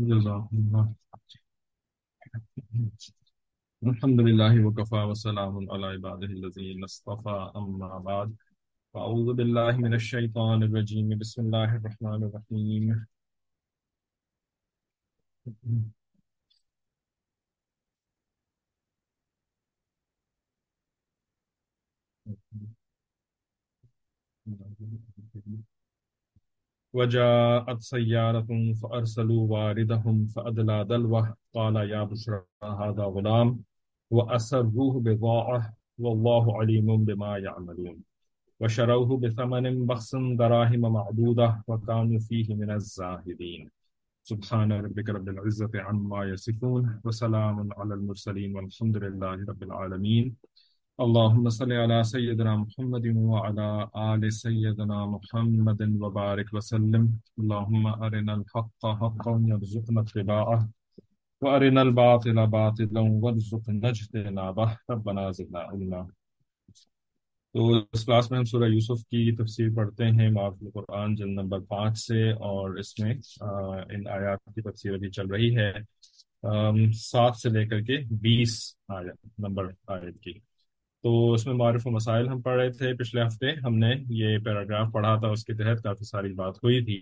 الله الحمد لله وكفى وسلام على عباده الذين اصطفى. أما بعد أعوذ بالله من الشيطان الرجيم. بسم الله الرحمن الرحيم. وجاءت سيارة فأرسلوا واردهم فأدلى دلوه. قال يا بشرى، هذا غلام وأسروه بضاعة والله عليم بما يعملون. وشروه بثمن بخس دراهم معدودة وكانوا فيه من الزاهدين. سبحان ربك رب العزة عما يصفون وسلام على المرسلين والحمد لله رب العالمين. اللهم صل على سيدنا محمد وعلى آل سيدنا محمد وبارك وسلم. اللهم أرنا الحق حقا وارزقنا اتباعه، وأرنا الباطل باطلا وارزقنا اجتنابه. ربنا زدنا علما. تو اس کلاس میں ہم سورہ یوسف کی تفسیر پڑھتے ہیں معاف القرآن جلد نمبر پانچ سے، اور اس میں ان آیات کی تفسیر ابھی چل رہی ہے۔ سات سے لے کر کے بیس آیت نمبر آیت کی۔ تو اس میں معرف و مسائل ہم پڑھ رہے تھے پچھلے ہفتے۔ ہم نے یہ پیراگراف پڑھا تھا، اس کے تحت کافی ساری بات ہوئی تھی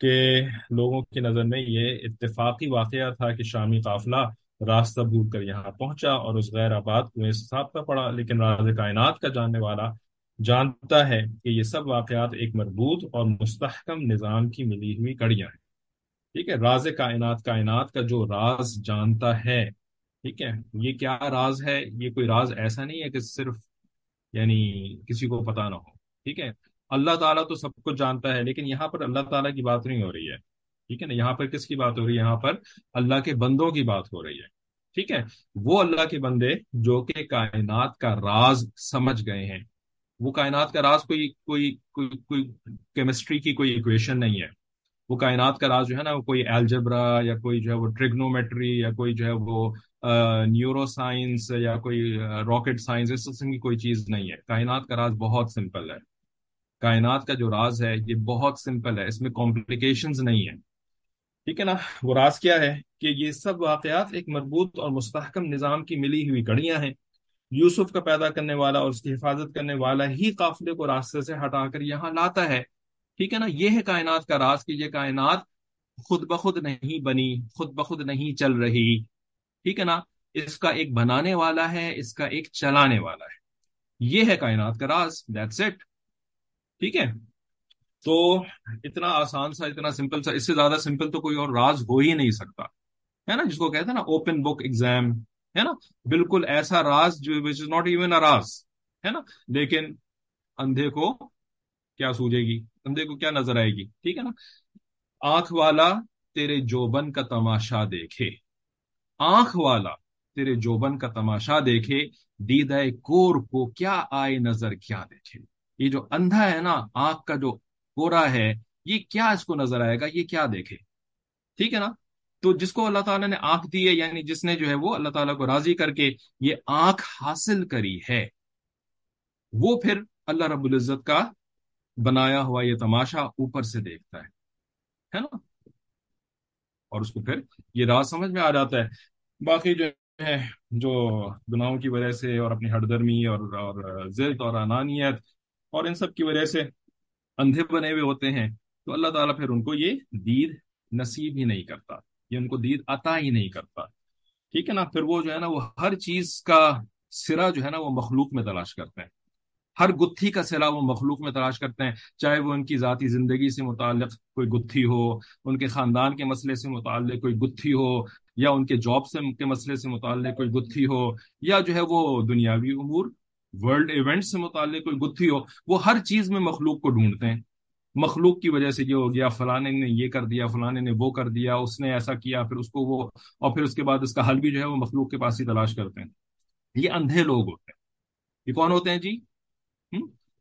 کہ لوگوں کی نظر میں یہ اتفاقی واقعہ تھا کہ شامی قافلہ راستہ بھول کر یہاں پہنچا اور اس غیر آباد کنویں صاحب کا پڑا، لیکن راز کائنات کا جاننے والا جانتا ہے کہ یہ سب واقعات ایک مربوط اور مستحکم نظام کی ملی ہوئی کڑیاں ہیں۔ ٹھیک ہے، راز کائنات کائنات کا جو راز جانتا ہے ٹھیک ہے، یہ کیا راز ہے؟ یہ کوئی راز ایسا نہیں ہے کہ صرف یعنی کسی کو پتا نہ ہو، ٹھیک ہے؟ اللہ تعالیٰ تو سب کچھ جانتا ہے، لیکن یہاں پر اللہ تعالیٰ کی بات نہیں ہو رہی ہے، ٹھیک ہے نا؟ یہاں پر کس کی بات ہو رہی ہے؟ یہاں پر اللہ کے بندوں کی بات ہو رہی ہے، ٹھیک ہے؟ وہ اللہ کے بندے جو کہ کائنات کا راز سمجھ گئے ہیں۔ وہ کائنات کا راز کوئی کوئی کوئی کوئی کیمسٹری کی کوئی ایکویشن نہیں ہے۔ وہ کائنات کا راز جو ہے نا، وہ کوئی الجبرا یا کوئی جو ہے وہ ٹریگنومیٹری یا کوئی جو ہے وہ نیورو سائنس یا کوئی راکٹ سائنس اس قسم کی کوئی چیز نہیں ہے۔ کائنات کا راز بہت سمپل ہے۔ کائنات کا جو راز ہے، یہ بہت سمپل ہے۔ اس میں کمپلیکیشنز نہیں ہے ٹھیک ہے نا؟ وہ راز کیا ہے کہ یہ سب واقعات ایک مربوط اور مستحکم نظام کی ملی ہوئی کڑیاں ہیں۔ یوسف کا پیدا کرنے والا اور اس کی حفاظت کرنے والا ہی قافلے کو راستے سے ہٹا کر یہاں لاتا ہے۔ ٹھیک ہے نا؟ یہ ہے کائنات کا راز کہ یہ کائنات خود بخود نہیں بنی، خود بخود نہیں چل رہی۔ ٹھیک ہے نا؟ اس کا ایک بنانے والا ہے، اس کا ایک چلانے والا ہے۔ یہ ہے کائنات کا راز دیٹس اٹ ٹھیک ہے؟ تو اتنا آسان سا، اتنا سمپل سا، اس سے زیادہ سمپل تو کوئی اور راز ہو ہی نہیں سکتا۔ ہے نا؟ جس کو کہتے ہیں نا اوپن بک ایگزام ہے نا؟ بالکل ایسا راز جو وچ از ناٹ ایون اے راز۔ ہے نا؟ لیکن اندھے کو کیا سوجے گی؟ اندھے کو کیا نظر آئے گی؟ ٹھیک ہے نا؟ آنکھ والا تیرے جوبن کا تماشا دیکھے۔ آنکھ والا تیرے جوبن کا تماشا دیکھے، دیدہ کور کو کیا آئے نظر کیا دیکھے؟ یہ جو اندھا ہے نا، آنکھ کا جو کورا ہے، یہ کیا اس کو نظر آئے گا؟ یہ کیا دیکھے؟ ٹھیک ہے نا؟ تو جس کو اللہ تعالیٰ نے آنکھ دی ہے یعنی جس نے جو ہے وہ اللہ تعالیٰ کو راضی کر کے یہ آنکھ حاصل کری ہے، وہ پھر اللہ رب العزت کا بنایا ہوا یہ تماشا اوپر سے دیکھتا ہے۔ نا؟ اور اس کو پھر یہ راز سمجھ میں آ جاتا ہے۔ باقی جو ہے، جو گناہوں کی وجہ سے اور اپنی ہردرمی اور اور ضد اور انانیت اور ان سب کی وجہ سے اندھے بنے ہوئے ہوتے ہیں، تو اللہ تعالیٰ پھر ان کو یہ دید نصیب ہی نہیں کرتا۔ یہ ان کو دید عطا ہی نہیں کرتا۔ ٹھیک ہے نا؟ پھر وہ جو ہے نا، وہ ہر چیز کا سرا جو ہے نا، وہ مخلوق میں تلاش کرتے ہیں۔ ہر گتھی کا سلا وہ مخلوق میں تلاش کرتے ہیں، چاہے وہ ان کی ذاتی زندگی سے متعلق کوئی گتھی ہو، ان کے خاندان کے مسئلے سے متعلق کوئی گتھی ہو، یا ان کے جاب سے، کے مسئلے سے متعلق کوئی گتھی ہو، یا جو ہے وہ دنیاوی امور ورلڈ ایونٹ سے متعلق کوئی گتھی ہو، وہ ہر چیز میں مخلوق کو ڈھونڈتے ہیں۔ مخلوق کی وجہ سے یہ ہو گیا، فلانے نے یہ کر دیا، فلانے نے وہ کر دیا، اس نے ایسا کیا، پھر اس کو وہ، اور پھر اس کے بعد اس کا حل بھی جو ہے وہ مخلوق کے پاس ہی تلاش کرتے ہیں۔ یہ اندھے لوگ ہوتے ہیں۔ یہ کون ہوتے ہیں جی؟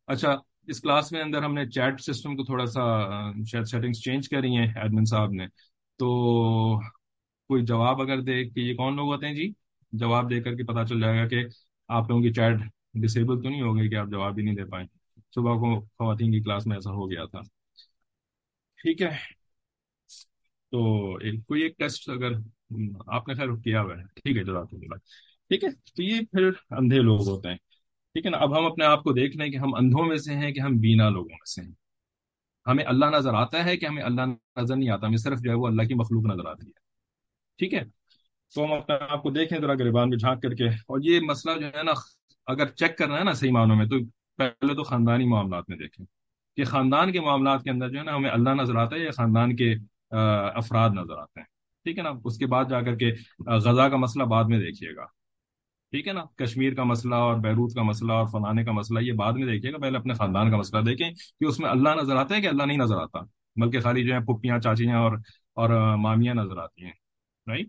اچھا اس کلاس میں اندر ہم نے چیٹ سسٹم کو تھوڑا سا، شاید سیٹنگز چینج کری ہیں، ایڈمن صاحب نے۔ تو کوئی جواب اگر دے کہ یہ کون لوگ ہوتے ہیں؟ جی جواب دے کر کے پتا چل جائے گا کہ آپ لوگوں کی چیٹ ڈسیبل تو نہیں ہو گئی کہ آپ جواب ہی نہیں دے پائیں۔ صبح کو خواتین کی کلاس میں ایسا ہو گیا تھا۔ ٹھیک ہے۔ تو ایک، کوئی ایک ٹیسٹ اگر آپ نے خیر کیا ہوا ہے۔ ٹھیک ہے، جزاک اللہ۔ ٹھیک ہے، تو یہ پھر اندھے لوگ ہوتے ہیں۔ ٹھیک ہے نا اب ہم اپنے آپ کو دیکھ لیں کہ ہم اندھوں میں سے ہیں کہ ہم بینا لوگوں میں سے ہیں۔ ہمیں اللہ نظر آتا ہے کہ ہمیں اللہ نظر نہیں آتا، ہمیں صرف جو ہے وہ اللہ کی مخلوق نظر آتی ہے۔ ٹھیک ہے؟ تو ہم اپنے آپ کو دیکھیں، ذرا گریبان میں جھانک کر کے۔ اور یہ مسئلہ جو ہے نا، اگر چیک کرنا ہے نا صحیح معنوں میں، تو پہلے تو خاندانی معاملات میں دیکھیں۔ کہ خاندان کے معاملات کے اندر جو ہے نا، ہمیں اللہ نظر آتا ہے یا خاندان کے افراد نظر آتے ہیں۔ ٹھیک ہے نا؟ اس کے بعد جا کر کے غزہ کا مسئلہ بعد میں دیکھیے گا۔ ٹھیک ہے نا؟ کشمیر کا مسئلہ اور بیروت کا مسئلہ اور فلانے کا مسئلہ، یہ بعد میں دیکھیے گا۔ پہلے اپنے خاندان کا مسئلہ دیکھیں کہ اس میں اللہ نظر آتا ہے کہ اللہ نہیں نظر آتا، بلکہ خالی جو ہے پھپھیاں، چاچیاں اور اور مامیاں نظر آتی ہیں رائٹ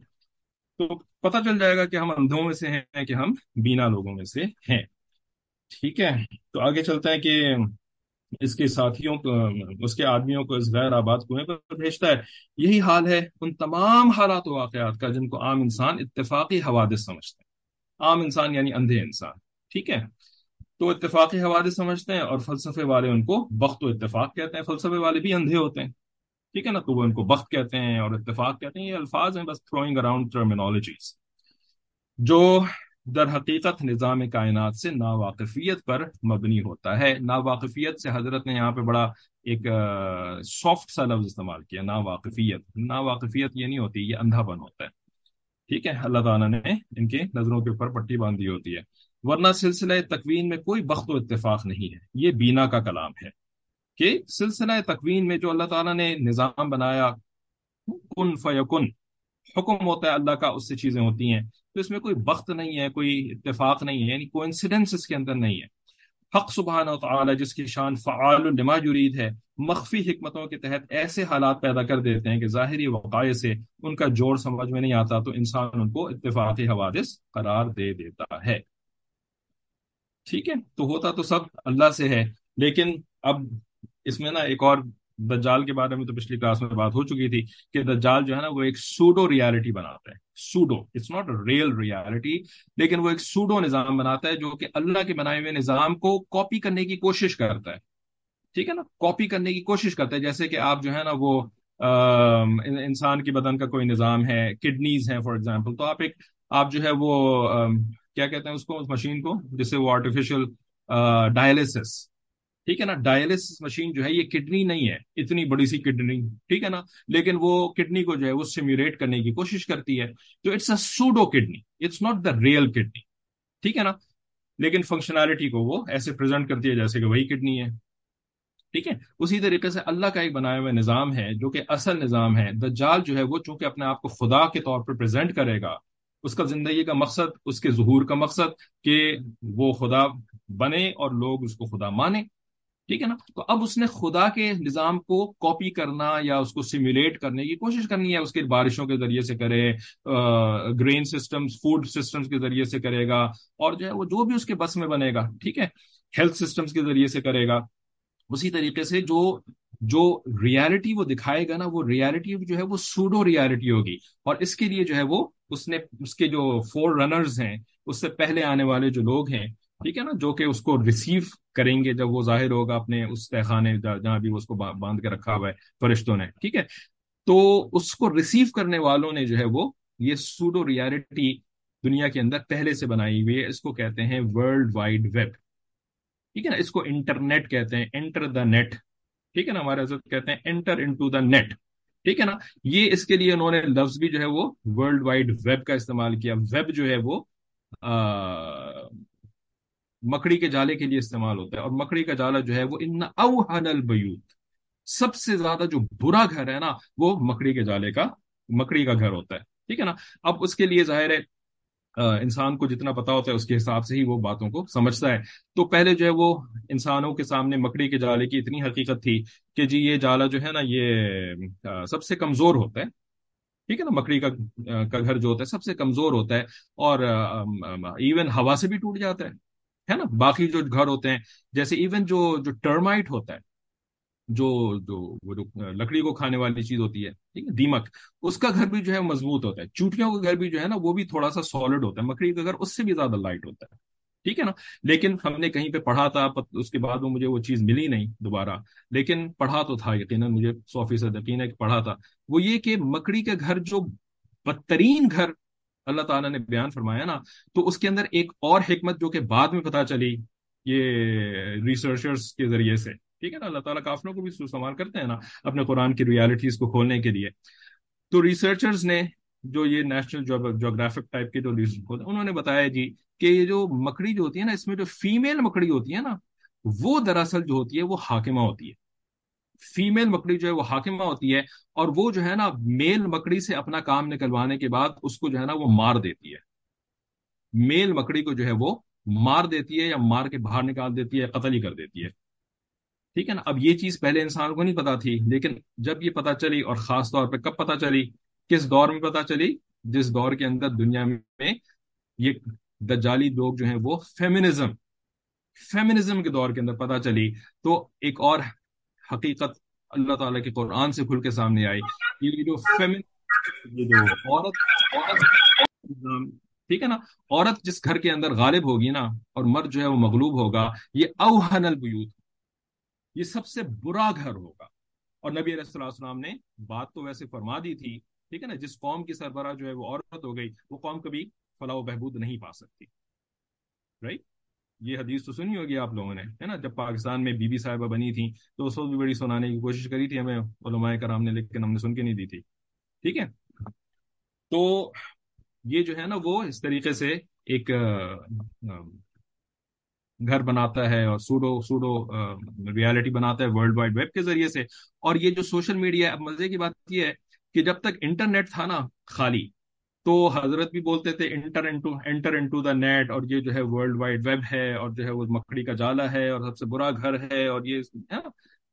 تو پتہ چل جائے گا کہ ہم اندھوں میں سے ہیں کہ ہم بینا لوگوں میں سے ہیں۔ ٹھیک ہے؟ تو آگے چلتے ہیں کہ اس کے ساتھیوں کو اس کے آدمیوں کو اس غیر آباد کنویں پر بھیجتا ہے۔ یہی حال ہے ان تمام حالات و واقعات کا جن کو عام انسان اتفاقی حوادث سمجھتے ہیں عام انسان یعنی اندھے انسان، ٹھیک ہے؟ تو اتفاقی حوادث سمجھتے ہیں اور فلسفے والے ان کو بخت و اتفاق کہتے ہیں۔ فلسفے والے بھی اندھے ہوتے ہیں، ٹھیک ہے نا؟ تو وہ ان کو بخت کہتے ہیں اور اتفاق کہتے ہیں۔ یہ الفاظ ہیں بس تھروئنگ اراؤنڈ ٹرمینالوجیز جو در حقیقت نظام کائنات سے ناواقفیت پر مبنی ہوتا ہے۔ ناواقفیت سے حضرت نے یہاں پہ بڑا ایک سافٹ سا لفظ استعمال کیا، ناواقفیت۔ ناواقفیت یہ نہیں ہوتی، یہ اندھا پن ہوتا ہے۔ ٹھیک ہے، اللہ تعالیٰ نے ان کے نظروں کے اوپر پٹی باندھی ہوتی ہے۔ ورنہ سلسلہ تکوین میں کوئی بخت و اتفاق نہیں ہے۔ یہ بینا کا کلام ہے کہ سلسلہ تکوین میں جو اللہ تعالیٰ نے نظام بنایا، کن فیکن، حکم ہوتا ہے اللہ کا، اس سے چیزیں ہوتی ہیں۔ تو اس میں کوئی بخت نہیں ہے، کوئی اتفاق نہیں ہے یعنی کوئی انسیڈنس اس کے اندر نہیں ہے۔ حق سبحانہ و تعالی جس کی شان فعال لما جرید ہے، مخفی حکمتوں کے تحت ایسے حالات پیدا کر دیتے ہیں کہ ظاہری وقائع سے ان کا جوڑ سمجھ میں نہیں آتا، تو انسان ان کو اتفاقی حوادث قرار دے دیتا ہے۔ ٹھیک ہے؟ تو ہوتا تو سب اللہ سے ہے، لیکن اب اس میں نا ایک اور دجال کے بارے میں تو پچھلی کلاس میں بات ہو چکی تھی کہ دجال جو ہے نا وہ ایک سوڈو ریالٹی بناتا ہے، pseudo it's not real reality لیکن وہ ایک سوڈو نظام بناتا ہے جو کہ اللہ کے بنائے ہوئے نظام کو کاپی کرنے کی کوشش کرتا ہے۔ ٹھیک ہے نا؟ کاپی کرنے کی کوشش کرتا ہے، جیسے کہ آپ جو ہے نا وہ انسان کی بدن کا کوئی نظام ہے کڈنیز ہیں فار ایگزامپل تو آپ ایک، آپ جو ہے وہ کیا کہتے ہیں اس کو، اس مشین کو، جسے وہ آرٹیفیشل ڈائلسس ٹھیک ہے نا؟ ڈائلسس مشین جو ہے یہ کڈنی نہیں ہے، اتنی بڑی سی کڈنی ٹھیک ہے نا؟ لیکن وہ کڈنی کو جو ہے وہ سیمولیٹ کرنے کی کوشش کرتی ہے۔ تو it's a pseudo kidney it's not the real kidney ٹھیک ہے نا؟ لیکن فنکشنالٹی کو وہ ایسے پریزنٹ کرتی ہے جیسے کہ وہی کڈنی ہے۔ ٹھیک ہے؟ اسی طریقے سے اللہ کا ایک بنایا ہوا نظام ہے جو کہ اصل نظام ہے۔ دجال جو ہے وہ چونکہ اپنے آپ کو خدا کے طور پر پریزنٹ کرے گا، اس کا زندگی کا مقصد، اس کے ظہور کا مقصد کہ وہ خدا بنے اور لوگ اس کو خدا مانے۔ ٹھیک ہے نا؟ تو اب اس نے خدا کے نظام کو کاپی کرنا یا اس کو سیمولیٹ کرنے کی کوشش کرنی ہے، اس کے بارشوں کے ذریعے سے کرے گرین سسٹمز فوڈ سسٹمز کے ذریعے سے کرے گا اور جو ہے وہ جو بھی اس کے بس میں بنے گا، ٹھیک ہے؟ ہیلتھ سسٹمز کے ذریعے سے کرے گا۔ اسی طریقے سے جو جو ریالٹی وہ دکھائے گا نا، وہ ریالٹی جو ہے وہ سوڈو ریالٹی ہوگی۔ اور اس کے لیے جو ہے وہ اس نے، اس کے جو فور رنرز ہیں، اس سے پہلے آنے والے جو لوگ ہیں ٹھیک ہے نا؟ جو کہ اس کو ریسیو کریں گے جب وہ ظاہر ہوگا اپنے اس تہخانے جہاں بھی اس کو باندھ کے رکھا ہوا ہے، فرشتوں نے، ٹھیک ہے؟ تو اس کو ریسیو کرنے والوں نے جو ہے وہ یہ سوڈو ریالٹی دنیا کے اندر پہلے سے بنائی ہوئی ہے، اس کو کہتے ہیں ورلڈ وائڈ ویب ٹھیک ہے نا؟ اس کو انٹرنیٹ کہتے ہیں انٹر دا نیٹ ٹھیک ہے نا؟ ہمارے حضرت کہتے ہیں انٹر انٹو دا نیٹ ٹھیک ہے نا؟ یہ اس کے لیے انہوں نے لفظ بھی جو ہے وہ ورلڈ وائڈ ویب کا استعمال کیا۔ ویب جو ہے وہ مکڑی کے جالے کے لیے استعمال ہوتا ہے اور مکڑی کا جالا جو ہے وہ ان اوہن البیوت سب سے زیادہ جو برا گھر ہے نا، وہ مکڑی کے جالے کا، مکڑی کا گھر ہوتا ہے۔ ٹھیک ہے نا؟ اب اس کے لیے ظاہر ہے انسان کو جتنا پتا ہوتا ہے اس کے حساب سے ہی وہ باتوں کو سمجھتا ہے۔ تو پہلے جو ہے وہ انسانوں کے سامنے مکڑی کے جالے کی اتنی حقیقت تھی کہ جی یہ جالا جو ہے نا، یہ سب سے کمزور ہوتا ہے۔ ٹھیک ہے نا؟ مکڑی کا کا گھر جو ہوتا ہے سب سے کمزور ہوتا ہے اور ایون ہوا سے بھی ٹوٹ جاتا ہے۔ ہے نا، باقی جو گھر ہوتے ہیں، جیسے ایون جو جو ٹرمائٹ ہوتا ہے، جو جو، وہ جو لکڑی کو کھانے والی چیز ہوتی ہے، ٹھیک ہے، دیمک، اس کا گھر بھی جو ہے مضبوط ہوتا ہے، چوٹیوں کا گھر بھی جو ہے نا، وہ بھی تھوڑا سا سالڈ ہوتا ہے، مکڑی کا گھر اس سے بھی زیادہ لائٹ ہوتا ہے، ٹھیک ہے نا، لیکن ہم نے کہیں پہ پڑھا تھا اس کے بعد وہ مجھے وہ چیز ملی نہیں دوبارہ، لیکن پڑھا تو تھا یقیناً، مجھے سو فیصد یقین ہے کہ پڑھا تھا، وہ یہ کہ مکڑی کے گھر جو بدترین گھر اللہ تعالیٰ نے بیان فرمایا نا، تو اس کے اندر ایک اور حکمت جو کہ بعد میں پتا چلی یہ ریسرچرز کے ذریعے سے۔ ٹھیک ہے نا، اللہ تعالیٰ کافروں کو بھی استعمال کرتے ہیں نا اپنے قرآن کی ریالٹیز کو کھولنے کے لیے۔ تو ریسرچرز نے جو یہ نیشنل جغرافک ٹائپ کے جو انہوں نے بتایا جی کہ یہ جو مکڑی جو ہوتی ہے نا، اس میں جو فیمیل مکڑی ہوتی ہے نا، وہ دراصل جو ہوتی ہے وہ حاکمہ ہوتی ہے۔ فیمیل مکڑی جو ہے وہ حاکمہ ہوتی ہے اور وہ جو ہے نا میل مکڑی سے اپنا کام نکلوانے کے بعد اس کو جو ہے نا وہ مار دیتی ہے۔ میل مکڑی کو جو ہے وہ مار دیتی ہے یا مار کے باہر نکال دیتی ہے، قتل ہی کر دیتی ہے۔ ٹھیک ہے نا؟ اب یہ چیز پہلے انسان کو نہیں پتا تھی، لیکن جب یہ پتا چلی اور خاص طور پہ کب پتا چلی، کس دور میں پتا چلی؟ جس دور کے اندر دنیا میں یہ دجالی لوگ جو ہیں وہ فیمنزم فیمنزم کے دور کے اندر پتا چلی۔ تو ایک اور حقیقت اللہ تعالیٰ کے قرآن سے کھل کے سامنے آئی۔ یہ جو جو عورت ٹھیک ہے نا؟ عورت جس گھر کے اندر غالب ہوگی نا اور مرد جو ہے وہ مغلوب ہوگا، یہ اوہن البیوت، یہ سب سے برا گھر ہوگا۔ اور نبی علیہ السلام السلام نے بات تو ویسے فرما دی تھی، ٹھیک ہے نا؟ جس قوم کی سربراہ جو ہے وہ عورت ہو گئی، وہ قوم کبھی فلاح و بہبود نہیں پا سکتی۔ رائٹ یہ حدیث تو سنی ہوگی آپ لوگوں نے، ہے نا؟ جب پاکستان میں بی بی صاحبہ بنی تھی تو اس وقت بھی بڑی سنانے کی کوشش کری تھی ہمیں، علماء کرام نے، لیکن ہم نے سن کے نہیں دی تھی۔ ٹھیک ہے؟ تو یہ جو ہے نا، وہ اس طریقے سے ایک گھر بناتا ہے اور سوڈو سوڈو ریالٹی بناتا ہے ورلڈ وائڈ ویب کے ذریعے سے۔ اور یہ جو سوشل میڈیا اب مزے کی بات یہ ہے کہ جب تک انٹرنیٹ تھا نا خالی تو حضرت بھی بولتے تھے inter into inter into the net اور یہ جو ہے ورلڈ وائڈ ویب ہے، اور جو ہے وہ مکڑی کا جالا ہے، اور سب سے برا گھر ہے، اور یہ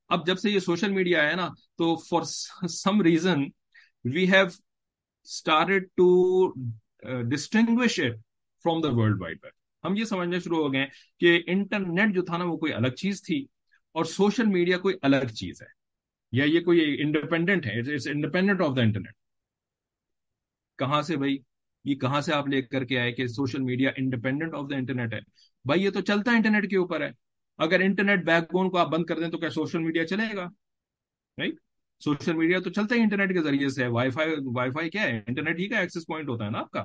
اب جب سے یہ سوشل میڈیا ہے نا، تو for some reason we have start to distinguish it from the world wide web ہم یہ سمجھنا شروع ہو گئے کہ انٹرنیٹ جو تھا نا، وہ کوئی الگ چیز تھی، اور سوشل میڈیا کوئی الگ چیز ہے. یا یہ کوئی انڈیپینڈنٹ ہے انڈیپینڈنٹ آف دا انٹرنیٹ کہاں سے بھائی؟ یہ کہاں سے آپ لے کر کے آئے کہ social media independent of the internet ہے؟ بھائی، یہ تو چلتا ہے انٹرنیٹ کے اوپر ہے۔ اگر انٹرنیٹ بیک بون کو آپ بند کر دیں تو کیا سوشل میڈیا چلے گا؟ رائٹ سوشل میڈیا تو چلتا ہے انٹرنیٹ کے ذریعے سے وائی فائی وائی فائی کیا ہے؟ انٹرنیٹ ہی کا ایکسس پوائنٹ ہوتا ہے نا آپ کا۔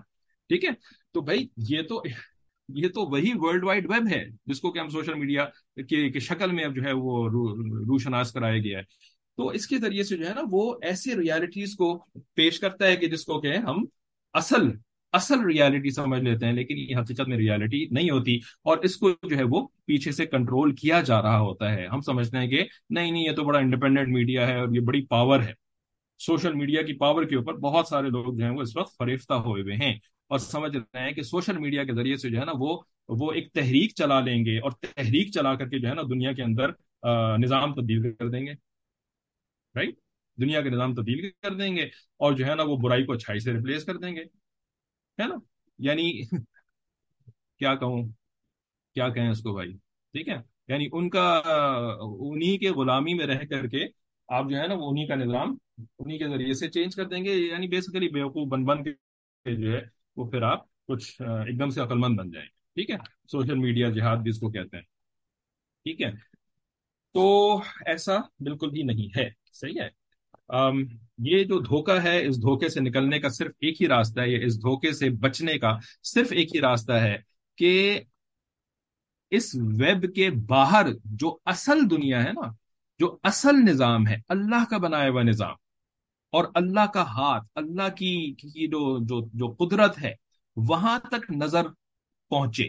ٹھیک ہے؟ تو بھائی، یہ تو یہ تو وہی ورلڈ وائڈ ویب ہے جس کو کہ ہم سوشل میڈیا کی شکل میں اب جو ہے وہ روشناس کرایا گیا ہے۔ تو اس کے ذریعے سے جو ہے نا وہ ایسی ریالٹیز کو پیش کرتا ہے کہ جس کو کہ ہم اصل اصل ریالٹی سمجھ لیتے ہیں، لیکن یہ حقیقت میں ریالٹی نہیں ہوتی۔ اور اس کو جو ہے وہ پیچھے سے کنٹرول کیا جا رہا ہوتا ہے۔ ہم سمجھتے ہیں کہ نہیں نہیں، یہ تو بڑا انڈیپینڈنٹ میڈیا ہے اور یہ بڑی پاور ہے۔ سوشل میڈیا کی پاور کے اوپر بہت سارے لوگ جو ہیں وہ اس وقت فریفتہ ہوئے ہوئے ہیں۔ اور سمجھ رہے ہیں کہ سوشل میڈیا کے ذریعے سے جو ہے نا وہ وہ ایک تحریک چلا لیں گے اور تحریک چلا کر کے جو ہے نا دنیا کے اندر نظام تبدیل کر دیں گے۔ رائٹ دنیا کے نظام تبدیل کر دیں گے اور جو ہے نا وہ برائی کو اچھائی سے ریپلیس کر دیں گے، ہے نا؟ یعنی کیا کہوں؟ کیا کہیں اس کو بھائی؟ ٹھیک ہے؟ یعنی ان کا، انہی کے غلامی میں رہ کر کے آپ جو ہے نا وہ انہی کا نظام، انہی کے ذریعے سے چینج کر دیں گے یعنی بیسیکلی بیوقوف بن بن کے جو ہے وہ پھر آپ کچھ، ایک دم سے عقل مند بن جائیں گے ٹھیک ہے؟ سوشل میڈیا، جہاد بھی اس کو کہتے ہیں، ٹھیک ہے؟ تو ایسا بالکل بھی نہیں ہے۔ صحیح ہے۔ یہ جو دھوکہ ہے، اس دھوکے سے نکلنے کا صرف ایک ہی راستہ ہے اس دھوکے سے بچنے کا صرف ایک ہی راستہ ہے کہ اس ویب کے باہر جو اصل دنیا ہے نا، جو اصل نظام ہے، اللہ کا بنایا ہوا نظام اور اللہ کا ہاتھ، اللہ کی جو جو جو قدرت ہے، وہاں تک نظر پہنچے۔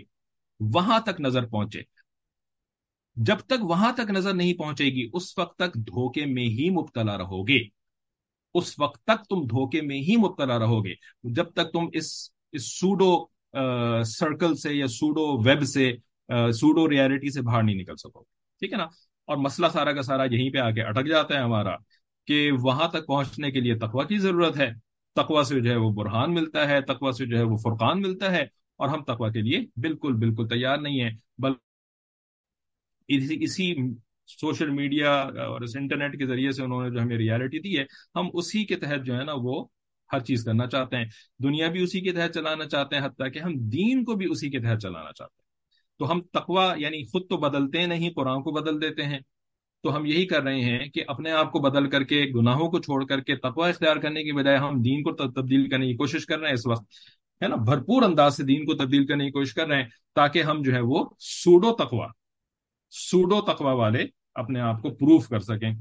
وہاں تک نظر پہنچے۔ جب تک وہاں تک نظر نہیں پہنچے گی، اس وقت تک دھوکے میں ہی مبتلا رہو گے اس وقت تک تم دھوکے میں ہی مبتلا رہو گے جب تک تم اس اس سوڈو سرکل سے یا سوڈو ویب سے سوڈو ریالٹی سے باہر نہیں نکل سکو۔ ٹھیک ہے نا؟ اور مسئلہ سارا کا سارا یہیں پہ آ کے اٹک جاتا ہے ہمارا کہ وہاں تک پہنچنے کے لیے تقوا کی ضرورت ہے۔ تقوا سے جو ہے وہ برہان ملتا ہے تقوا سے جو ہے وہ فرقان ملتا ہے اور ہم تقوا کے لیے بالکل بالکل تیار نہیں ہے بلکہ اسی سوشل میڈیا اور اس انٹرنیٹ کے ذریعے سے انہوں نے جو ہمیں ریالٹی دی ہے، ہم اسی کے تحت جو ہے نا وہ ہر چیز کرنا چاہتے ہیں۔ دنیا بھی اسی کے تحت چلانا چاہتے ہیں، حتیٰ کہ ہم دین کو بھی اسی کے تحت چلانا چاہتے ہیں۔ تو ہم تقوا یعنی خود تو بدلتے نہیں، قرآن کو بدل دیتے ہیں۔ تو ہم یہی کر رہے ہیں کہ اپنے آپ کو بدل کر کے، گناہوں کو چھوڑ کر کے تقوا اختیار کرنے کی بجائے ہم دین کو تبدیل کرنے کی کوشش کر رہے ہیں۔ اس وقت ہے نا، بھرپور انداز سے دین کو تبدیل کرنے کی کوشش کر رہے ہیں تاکہ ہم جو ہے وہ سوڈو تقوا سوڈو تقوا والے اپنے آپ کو پروف کر سکیں۔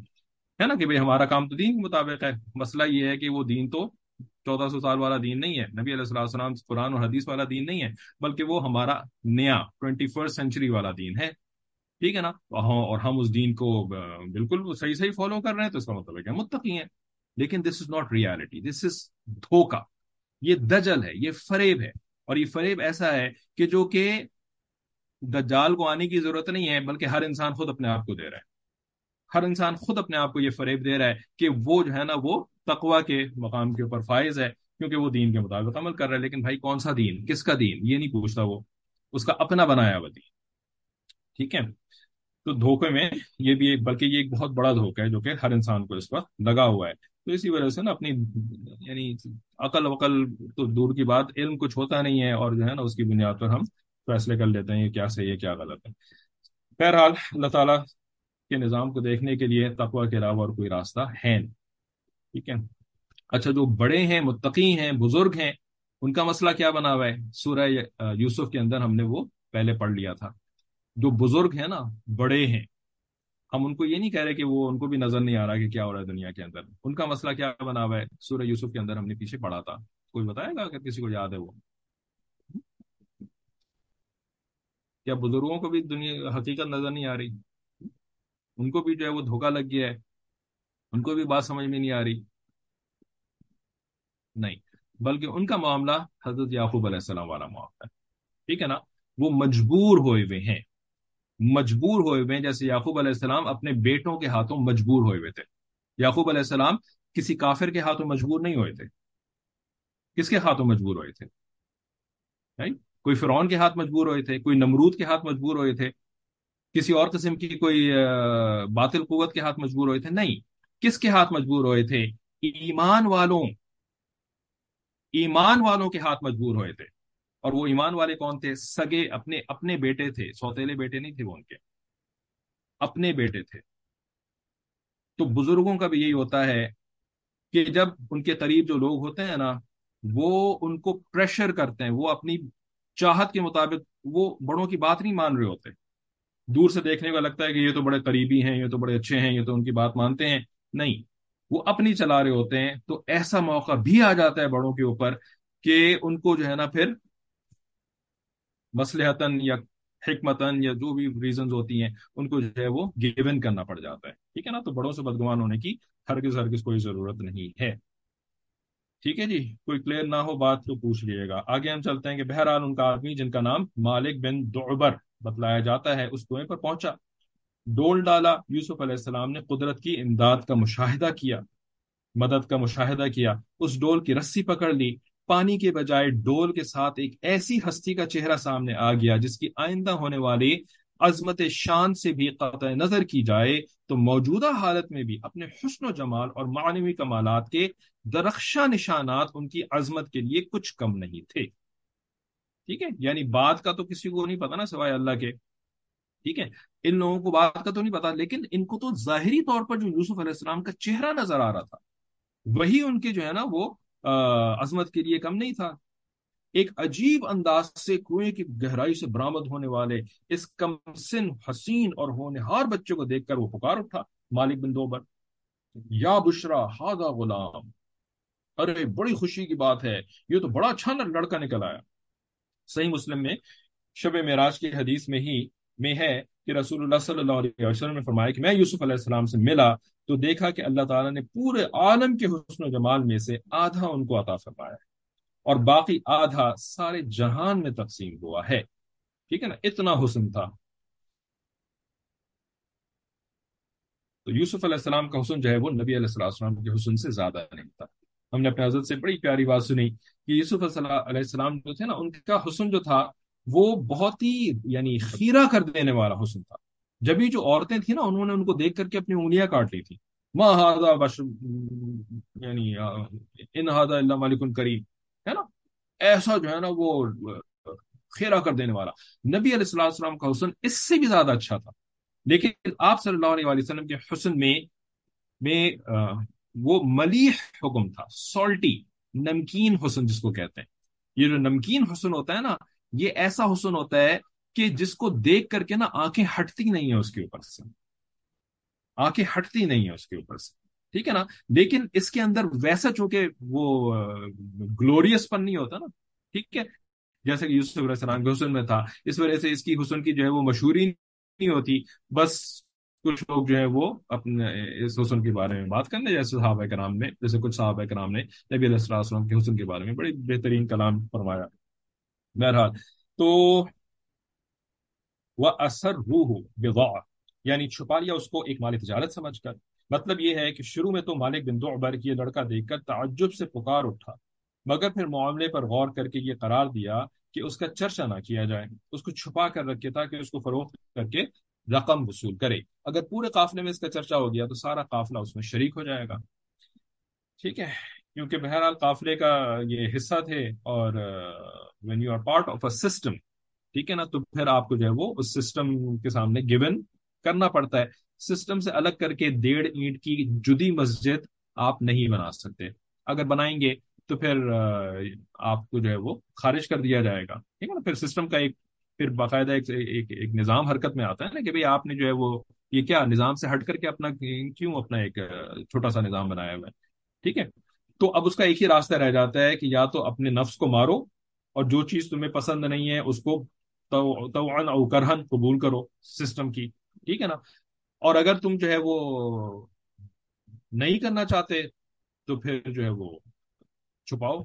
ہے نا کہ بھئی ہمارا کام تو دین کے مطابق ہے۔ مسئلہ یہ ہے کہ وہ دین تو چودہ سو سال والا دین نہیں ہے۔ نبی علیہ السلام السلام قرآن اور حدیث والا دین نہیں ہے، بلکہ وہ ہمارا نیا ٹوینٹی فرسٹ سینچری والا دین ہے۔ ٹھیک ہے نا؟ ہاں، اور ہم اس دین کو بالکل صحیح صحیح فالو کر رہے ہیں تو اس کا مطلب ہے متقی ہیں۔ لیکن دس از ناٹ ریالٹی دس از دھوکا۔ یہ دجل ہے، یہ فریب ہے۔ اور یہ فریب ایسا ہے کہ جو کہ دجال کو آنے کی ضرورت نہیں ہے، بلکہ ہر انسان خود اپنے آپ کو دے رہا ہے۔ ہر انسان خود اپنے آپ کو یہ فریب دے رہا ہے کہ وہ جو ہے نا، وہ تقوا کے مقام کے اوپر فائز ہے، کیونکہ وہ دین کے مطابق عمل کر رہا ہے۔ لیکن بھائی، کون سا دین؟ کس کا دین؟ یہ نہیں پوچھتا وہ۔ اس کا اپنا بنایا ہوا دین۔ ٹھیک ہے؟ تو دھوکے میں یہ بھی ایک، بلکہ یہ ایک بہت بڑا دھوکہ ہے جو کہ ہر انسان کو اس وقت لگا ہوا ہے۔ تو اسی وجہ سے نا اپنی یعنی عقل وقل تو دور کی بات، علم کچھ ہوتا نہیں ہے اور جو ہے نا اس کی بنیاد پر ہم فیصلے کر لیتے ہیں یہ کیا صحیح ہے، کیا غلط ہے۔ بہرحال، اللہ تعالیٰ کے نظام کو دیکھنے کے لیے تقوا کے علاوہ اور کوئی راستہ ہے ٹھیک ہے۔ اچھا جو بڑے ہیں، متقی ہیں، بزرگ ہیں، ان کا مسئلہ کیا بنا ہوا ہے؟ سورہ یوسف کے اندر ہم نے وہ پہلے پڑھ لیا تھا۔ جو بزرگ ہیں نا، بڑے ہیں، ہم ان کو یہ نہیں کہہ رہے کہ وہ، ان کو بھی نظر نہیں آ رہا کہ کیا ہو رہا ہے دنیا کے اندر۔ ان کا مسئلہ کیا بنا ہوا ہے؟ سورہ یوسف کے اندر ہم نے پیچھے پڑھا تھا۔ کوئی بتائے گا کہ کسی کو یاد ہے وہ؟ کیا بزرگوں کو بھی دنیا، حقیقت نظر نہیں آ رہی۔ ان کو بھی جو ہے وہ دھوکا لگ گیا ہے۔ ان کو بھی بات سمجھ میں نہیں آ رہی۔ نہیں، بلکہ ان کا معاملہ حضرت یعقوب علیہ السلام والا معاملہ ہے۔ ٹھیک ہے نا؟ وہ مجبور ہوئے ہوئے ہیں۔ مجبور ہوئے ہوئے ہیں، جیسے یعقوب علیہ السلام اپنے بیٹوں کے ہاتھوں مجبور ہوئے ہوئے تھے۔ یعقوب علیہ السلام کسی کافر کے ہاتھوں مجبور نہیں ہوئے تھے۔ کس کے ہاتھوں مجبور ہوئے تھے؟ کوئی فرعون کے ہاتھ مجبور ہوئے تھے، کوئی نمرود کے ہاتھ مجبور ہوئے تھے، کسی اور قسم کی کوئی باطل قوت کے ہاتھ مجبور ہوئے تھے؟ نہیں. کس کے ہاتھ مجبور ہوئے تھے؟ ایمان والوں. ایمان والوں کے ہاتھ مجبور ہوئے تھے. اور وہ ایمان والے کون تھے؟ سگے اپنے اپنے بیٹے تھے سوتےلے بیٹے نہیں تھے وہ ان کے. اپنے بیٹے تھے. تو بزرگوں کا بھی یہی ہوتا ہے کہ جب ان کے قریب جو لوگ ہوتے ہیں نا، وہ ان کو پریشر کرتے ہیں، وہ اپنی چاہت کے مطابق وہ بڑوں کی بات نہیں مان رہے ہوتے۔ دور سے دیکھنے کا لگتا ہے کہ یہ تو بڑے قریبی ہیں، یہ تو بڑے اچھے ہیں، یہ تو ان کی بات مانتے ہیں۔ نہیں، وہ اپنی چلا رہے ہوتے ہیں۔ تو ایسا موقع بھی آ جاتا ہے بڑوں کے اوپر کہ ان کو جو ہے نا پھر مسلحتاً یا حکمتاً یا جو بھی ریزنز ہوتی ہیں، ان کو جو ہے وہ گیون کرنا پڑ جاتا ہے۔ ٹھیک ہے نا؟ تو بڑوں سے بدگمان ہونے کی ہرگز ہرگز کوئی ضرورت نہیں ہے۔ ٹھیک ہے جی کوئی کلیئر نہ ہو بات تو پوچھ لیے گا۔ آگے ہم چلتے ہیں کہ بہرحال ان کا آدمی جن کا نام مالک بن دعبر بتلایا جاتا ہے، اس کنویں پر پہنچا۔ ڈول ڈالا، یوسف علیہ السلام نے قدرت کی امداد کا مشاہدہ کیا، مدد کا مشاہدہ کیا، اس ڈول کی رسی پکڑ لی۔ پانی کے بجائے ڈول کے ساتھ ایک ایسی ہستی کا چہرہ سامنے آ گیا جس کی آئندہ ہونے والی عظمت شان سے بھی قطع نظر کی جائے تو موجودہ حالت میں بھی اپنے حسن و جمال اور معنوی کمالات کے درخشاں نشانات ان کی عظمت کے لیے کچھ کم نہیں تھے۔ ٹھیک ہے؟ یعنی بات کا تو کسی کو نہیں پتا نا سوائے اللہ کے۔ ٹھیک ہے؟ ان لوگوں کو بات کا تو نہیں پتا، لیکن ان کو تو ظاہری طور پر جو یوسف علیہ السلام کا چہرہ نظر آ رہا تھا، وہی ان کے جو ہے نا وہ عظمت کے لیے کم نہیں تھا۔ ایک عجیب انداز سے کنویں کی گہرائی سے برامد ہونے والے اس کم سن حسین اور ہونہار بچے کو دیکھ کر وہ پکار اٹھا مالک بن دوبر۔ یا بشرا ہادا غلام۔ ارے، بڑی خوشی کی بات ہے۔ یہ تو بڑا اچھا لڑکا نکل آیا۔ صحیح مسلم میں شب معراج کی حدیث میں ہی میں ہے کہ رسول اللہ صلی اللہ علیہ وسلم نے فرمایا کہ میں یوسف علیہ السلام سے ملا تو دیکھا کہ اللہ تعالیٰ نے پورے عالم کے حسن و جمال میں سے آدھا ان کو عطا فرمایا ہے اور باقی آدھا سارے جہان میں تقسیم ہوا ہے۔ ٹھیک ہے نا؟ اتنا حسن تھا۔ تو یوسف علیہ السلام کا حسن جو ہے وہ نبی علیہ السلام کے حسن سے زیادہ نہیں تھا۔ ہم نے اپنے حضرت سے بڑی پیاری بات سنی کہ یوسف علیہ السلام جو تھے نا، ان کا حسن جو تھا، وہ بہت ہی یعنی خیرہ کر دینے والا حسن تھا۔ جبھی جو عورتیں تھیں نا، انہوں نے ان کو دیکھ کر کے اپنی انگلیاں کاٹ لی تھی۔ ماں بش یعنی ان اللہ مالک کریم۔ ہے نا؟ ایسا جو ہے نا، وہ خیرہ کر دینے والا۔ نبی علیہ السلام السلام کا حسن اس سے بھی زیادہ اچھا تھا۔ لیکن آپ صلی اللہ علیہ وسلم کے حسن میں میں وہ ملیح حکم تھا سالٹی نمکین حسن جس کو کہتے ہیں۔ یہ جو نمکین حسن ہوتا ہے نا، یہ ایسا حسن ہوتا ہے کہ جس کو دیکھ کر کے نا آنکھیں ہٹتی نہیں ہیں اس کے اوپر سے۔ آنکھیں ہٹتی نہیں ہیں اس کے اوپر سے۔ ٹھیک ہے نا؟ لیکن اس کے اندر ویسا چونکہ وہ گلوریس پن نہیں ہوتا نا۔ ٹھیک ہے؟ جیسے کہ یوسف علیہ السلام کے حسن میں تھا، اس وجہ سے اس کی حسن کی جو ہے وہ مشہوری نہیں ہوتی۔ بس کچھ لوگ جو ہے وہ اپنے اس حسن کے بارے میں بات کر لیں جیسے صحابہ کرام نے، جیسے کچھ صحابہ کرام نے نبی علیہ السلام کے حسن کے بارے میں بڑی بہترین کلام فرمایا۔ بہرحال، تو وہ اثر روح بغا یعنی چھپا لیا اس کو ایک مال تجارت سمجھ کر۔ مطلب یہ ہے کہ شروع میں تو مالک بن دعبر کی لڑکا دیکھ کر تعجب سے پکار اٹھا، مگر پھر معاملے پر غور کر کے یہ قرار دیا کہ اس کا چرچا نہ کیا جائے، اس کو چھپا کر رکھے تاکہ اس کو فروخت کر کے رقم وصول کرے۔ اگر پورے قافلے میں اس کا چرچا ہو گیا تو سارا قافلہ اس میں شریک ہو جائے گا۔ ٹھیک ہے، کیونکہ بہرحال قافلے کا یہ حصہ تھے اور when you are part of a system ٹھیک ہے نا، تو پھر آپ کو جو ہے وہ اس سسٹم کے سامنے گیون کرنا پڑتا ہے۔ سسٹم سے الگ کر کے ڈیڑھ اینٹ کی جدی مسجد آپ نہیں بنا سکتے۔ اگر بنائیں گے تو پھر آپ کو جو ہے وہ خارج کر دیا جائے گا۔ ٹھیک ہے نا، پھر سسٹم کا ایک پھر باقاعدہ ایک, ایک, ایک نظام حرکت میں آتا ہے نا کہ بھائی آپ نے جو ہے وہ یہ کیا نظام سے ہٹ کر کے اپنا کیوں اپنا ایک چھوٹا سا نظام بنایا ہوا ہے؟ ٹھیک ہے؟ تو اب اس کا ایک ہی راستہ رہ جاتا ہے کہ یا تو اپنے نفس کو مارو اور جو چیز تمہیں پسند نہیں ہے اس کو تو کرہن قبول کرو سسٹم کی ٹھیک ہے نا؟ اور اگر تم جو ہے وہ نہیں کرنا چاہتے تو پھر جو ہے وہ چھپاؤ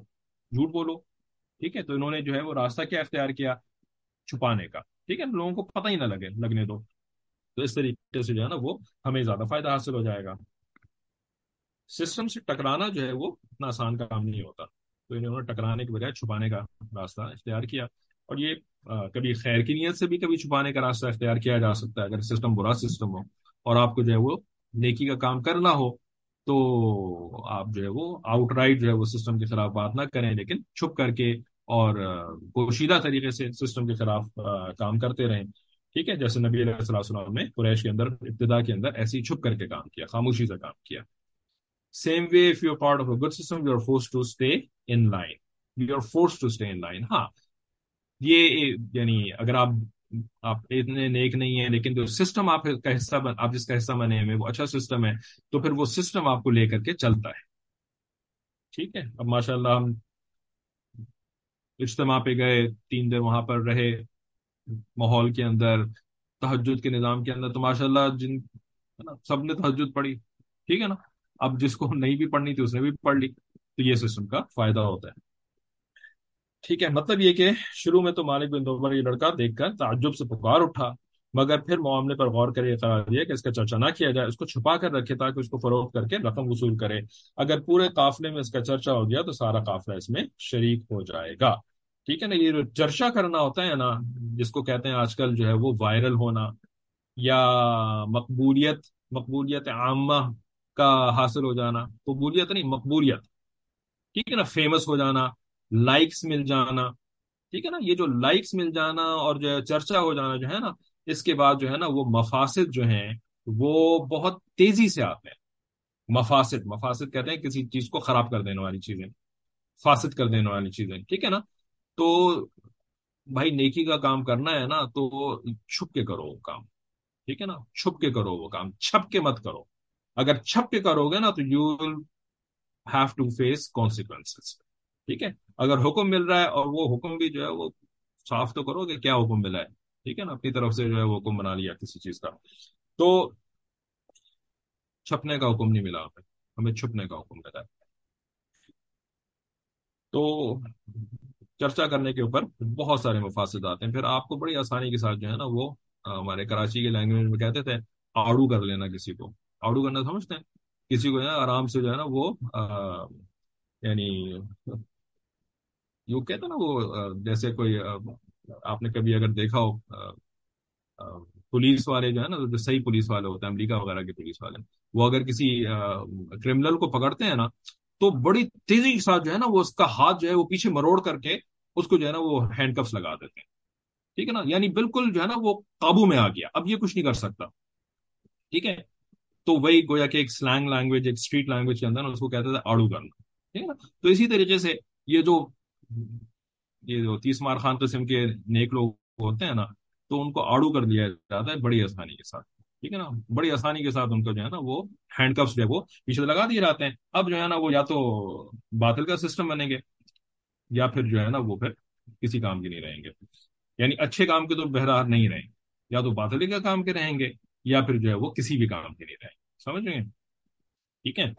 جھوٹ بولو ٹھیک ہے؟ تو انہوں نے جو ہے وہ راستہ کیا اختیار کیا؟ چھپانے کا۔ ٹھیک ہے؟ لوگوں کو پتہ ہی نہ لگے، لگنے دو۔ تو اس طریقے سے جو ہے نا، وہ ہمیں زیادہ فائدہ حاصل ہو جائے گا۔ سسٹم سے ٹکرانا جو ہے، وہ اتنا آسان کام نہیں ہوتا۔ تو انہوں نے ٹکرانے کے بجائے چھپانے کا راستہ اختیار کیا۔ اور یہ کبھی خیر کی نیت سے بھی کبھی چھپانے کا راستہ اختیار کیا جا سکتا ہے۔ اگر سسٹم برا سسٹم ہو اور آپ کو جو ہے وہ نیکی کا کام کرنا ہو، تو آپ جو ہے وہ آؤٹ رائٹ جو ہے وہ سسٹم کے خلاف بات نہ کریں، لیکن چھپ کر کے اور پوشیدہ طریقے سے سسٹم کے خلاف کام کرتے رہیں۔ ٹھیک ہے، جیسے نبی علیہ صلی وسلم نے قریش کے اندر، ابتدا کے اندر ایسی چھپ کر کے کام کیا، خاموشی سے کام کیا۔ Same way if you part of a good system you are force to stay in line you are force to stay in line ہاں یہ یعنی اگر آپ آپ اتنے نیک نہیں ہیں، لیکن جو سسٹم آپ کا حصہ آپ جس کا حصہ بنے ہوئے، وہ اچھا سسٹم ہے، تو پھر وہ سسٹم آپ کو لے کر کے چلتا ہے۔ ٹھیک ہے، اب ماشاء اللہ ہم اجتماع پہ گئے، تین دن وہاں پر رہے، ماحول کے اندر تحجد کے نظام کے اندر، تو ماشاء اللہ جن سب نے تحجد پڑھی، ٹھیک ہے نا؟ اب جس کو نہیں بھی پڑھنی تھی اس نے بھی پڑھ لی، تو یہ سسٹم کا فائدہ ہوتا ہے۔ ٹھیک ہے مطلب یہ کہ شروع میں تو مالک بن دوبر یہ لڑکا دیکھ کر تعجب سے پکار اٹھا مگر پھر معاملے پر غور کرے قرار دیا کہ اس کا چرچا نہ کیا جائے، اس کو چھپا کر رکھے تاکہ اس کو فروخت کر کے رقم وصول کرے۔ اگر پورے قافلے میں اس کا چرچا ہو گیا تو سارا قافلہ اس میں شریک ہو جائے گا۔ ٹھیک ہے نا؟ یہ جو چرچا کرنا ہوتا ہے نا، جس کو کہتے ہیں آج کل جو ہے وہ وائرل ہونا یا مقبولیت مقبولیت عامہ کا حاصل ہو جانا۔ قبولیت نہیں، مقبولیت۔ ٹھیک ہے نا؟ فیمس ہو جانا لائکس مل جانا۔ ٹھیک ہے نا؟ یہ جو لائکس مل جانا اور جو چرچا ہو جانا جو ہے نا اس کے بعد جو ہے نا وہ مفاسد جو ہیں وہ بہت تیزی سے آتے ہیں۔ مفاسد مفاسد کہتے ہیں کسی چیز کو خراب کر دینے والی چیزیں، فاسد کر دینے والی چیزیں، ٹھیک ہے نا؟ تو بھائی نیکی کا کام کرنا ہے نا تو چھپ کے کرو وہ کام، ٹھیک ہے نا؟ چھپ کے کرو وہ کام، چھپ کے مت کرو۔ اگر چھپ کے کرو گے نا تو you will have to face consequence ٹھیک ہے؟ اگر حکم مل رہا ہے اور وہ حکم بھی جو ہے وہ صاف تو کرو کہ کیا حکم ملا ہے؟ ٹھیک ہے نا، اپنی طرف سے جو ہے وہ حکم بنا لیا کسی چیز کا۔ تو چھپنے کا حکم نہیں ملا ہمیں ہمیں چھپنے کا حکم ملا۔ تو چرچا کرنے کے اوپر بہت سارے مفاصد آتے ہیں۔ پھر آپ کو بڑی آسانی کے ساتھ جو ہے نا وہ ہمارے کراچی کے لینگویج میں کہتے تھے، آڑو کر لینا کسی کو۔ آڑو کرنا سمجھتے ہیں؟ کسی کو جو ہے آرام سے جو ہے نا وہ یعنی یوں کہتے نا وہ جیسے کوئی آپ نے کبھی اگر دیکھا ہو پولیس والے جو ہے نا، جو صحیح پولیس والے ہوتے ہیں، امریکہ وغیرہ کے پولیس والے، وہ اگر کسی کرمنل کو پکڑتے ہیں نا، تو بڑی تیزی کے ساتھ جو ہے نا، وہ اس کا ہاتھ جو ہے، وہ پیچھے مروڑ کر کے اس کو جو ہے نا، وہ ہینڈ کپس لگا دیتے ہیں۔ ٹھیک ہے نا؟ یعنی بالکل جو ہے نا، وہ قابو میں آ گیا۔ اب یہ کچھ نہیں کر سکتا۔ ٹھیک ہے؟ تو وہی گویا کہ ایک سلینگ لینگویج، ایک اسٹریٹ لینگویج کے اندر نا، اس کو کہتے تھے آڑو کرنا۔ ٹھیک ہے نا؟ تو اسی طریقے سے یہ جو یہ جو تیس مار خان قسم کے نیک لوگ ہوتے ہیں نا، تو ان کو آڑو کر دیا جاتا ہے بڑی آسانی کے ساتھ۔ ٹھیک ہے نا؟ بڑی آسانی کے ساتھ ان کو جو ہے نا وہ ہینڈ کپس جو ہے وہ پیچھے لگا دیے جاتے ہیں۔ اب جو ہے نا وہ یا تو باطل کا سسٹم بنیں گے، یا پھر جو ہے نا وہ پھر کسی کام کے نہیں رہیں گے۔ یعنی اچھے کام کے تو بہرحال نہیں رہیں گے یا تو باطلی کا کام کے رہیں گے، یا پھر جو ہے وہ کسی بھی کام کے نہیں رہیں۔ گے سمجھ گئے ٹھیک ہے؟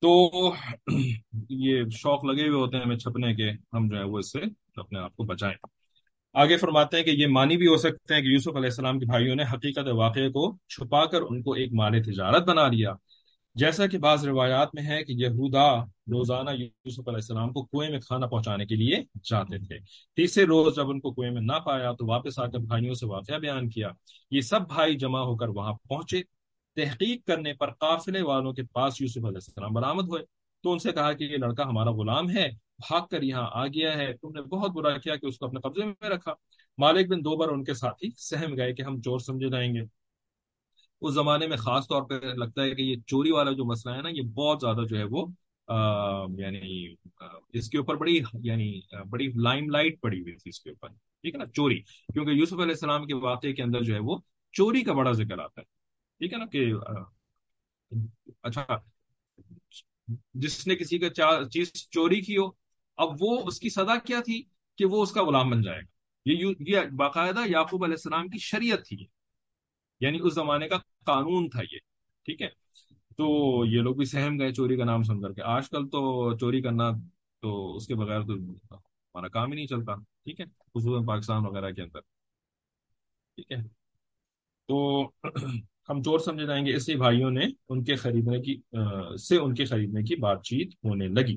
تو یہ شوق لگے ہوئے ہوتے ہیں ہمیں چھپنے کے۔ ہم جو ہے وہ اس سے اپنے آپ کو بچائیں۔ آگے فرماتے ہیں کہ یہ معنی بھی ہو سکتے ہیں کہ یوسف علیہ السلام کے بھائیوں نے حقیقت واقعے کو چھپا کر ان کو ایک مال تجارت بنا لیا۔ جیسا کہ بعض روایات میں ہے کہ یہودا روزانہ یوسف علیہ السلام کو کنویں میں کھانا پہنچانے کے لیے جاتے تھے۔ تیسرے روز جب ان کو کنویں میں نہ پایا تو واپس آ کر بھائیوں سے واقعہ بیان کیا۔ یہ سب بھائی جمع ہو کر وہاں پہنچے۔ تحقیق کرنے پر قافلے والوں کے پاس یوسف علیہ السلام برآمد ہوئے۔ تو ان سے کہا کہ یہ لڑکا ہمارا غلام ہے، بھاگ کر یہاں آ گیا ہے۔ تم نے بہت برا کیا کہ اس کو اپنے قبضے میں رکھا۔ مالک بن دو بار ان کے ساتھی سہم گئے کہ ہم چور سمجھے جائیں گے۔ اس زمانے میں خاص طور پہ لگتا ہے کہ یہ چوری والا جو مسئلہ ہے نا، یہ بہت زیادہ جو ہے وہ یعنی اس کے اوپر بڑی یعنی بڑی لائم لائٹ پڑی ہوئی تھی اس کے اوپر۔ ٹھیک ہے نا؟ چوری۔ کیونکہ یوسف علیہ السلام کے واقعے کے اندر جو ہے وہ چوری کا بڑا ذکر آتا ہے۔ ٹھیک ہے نا کہ اچھا جس نے کسی کا چیز چوری کی ہو، اب وہ اس کی سزا کیا تھی کہ وہ اس کا غلام بن جائے گا؟ یہ باقاعدہ یعقوب علیہ السلام کی شریعت تھی یعنی اس زمانے کا قانون تھا یہ، ٹھیک ہے؟ تو یہ لوگ بھی سہم گئے چوری کا نام سن کر کے۔ آج کل تو چوری کرنا تو اس کے بغیر تو ہمارا کام ہی نہیں چلتا، ٹھیک ہے؟ خصوصاً پاکستان وغیرہ کے اندر، ٹھیک ہے؟ تو ہم چور سمجھے جائیں گے اسی بھائیوں نے ان کے خریدنے کی سے ان کے خریدنے کی بات چیت ہونے لگی۔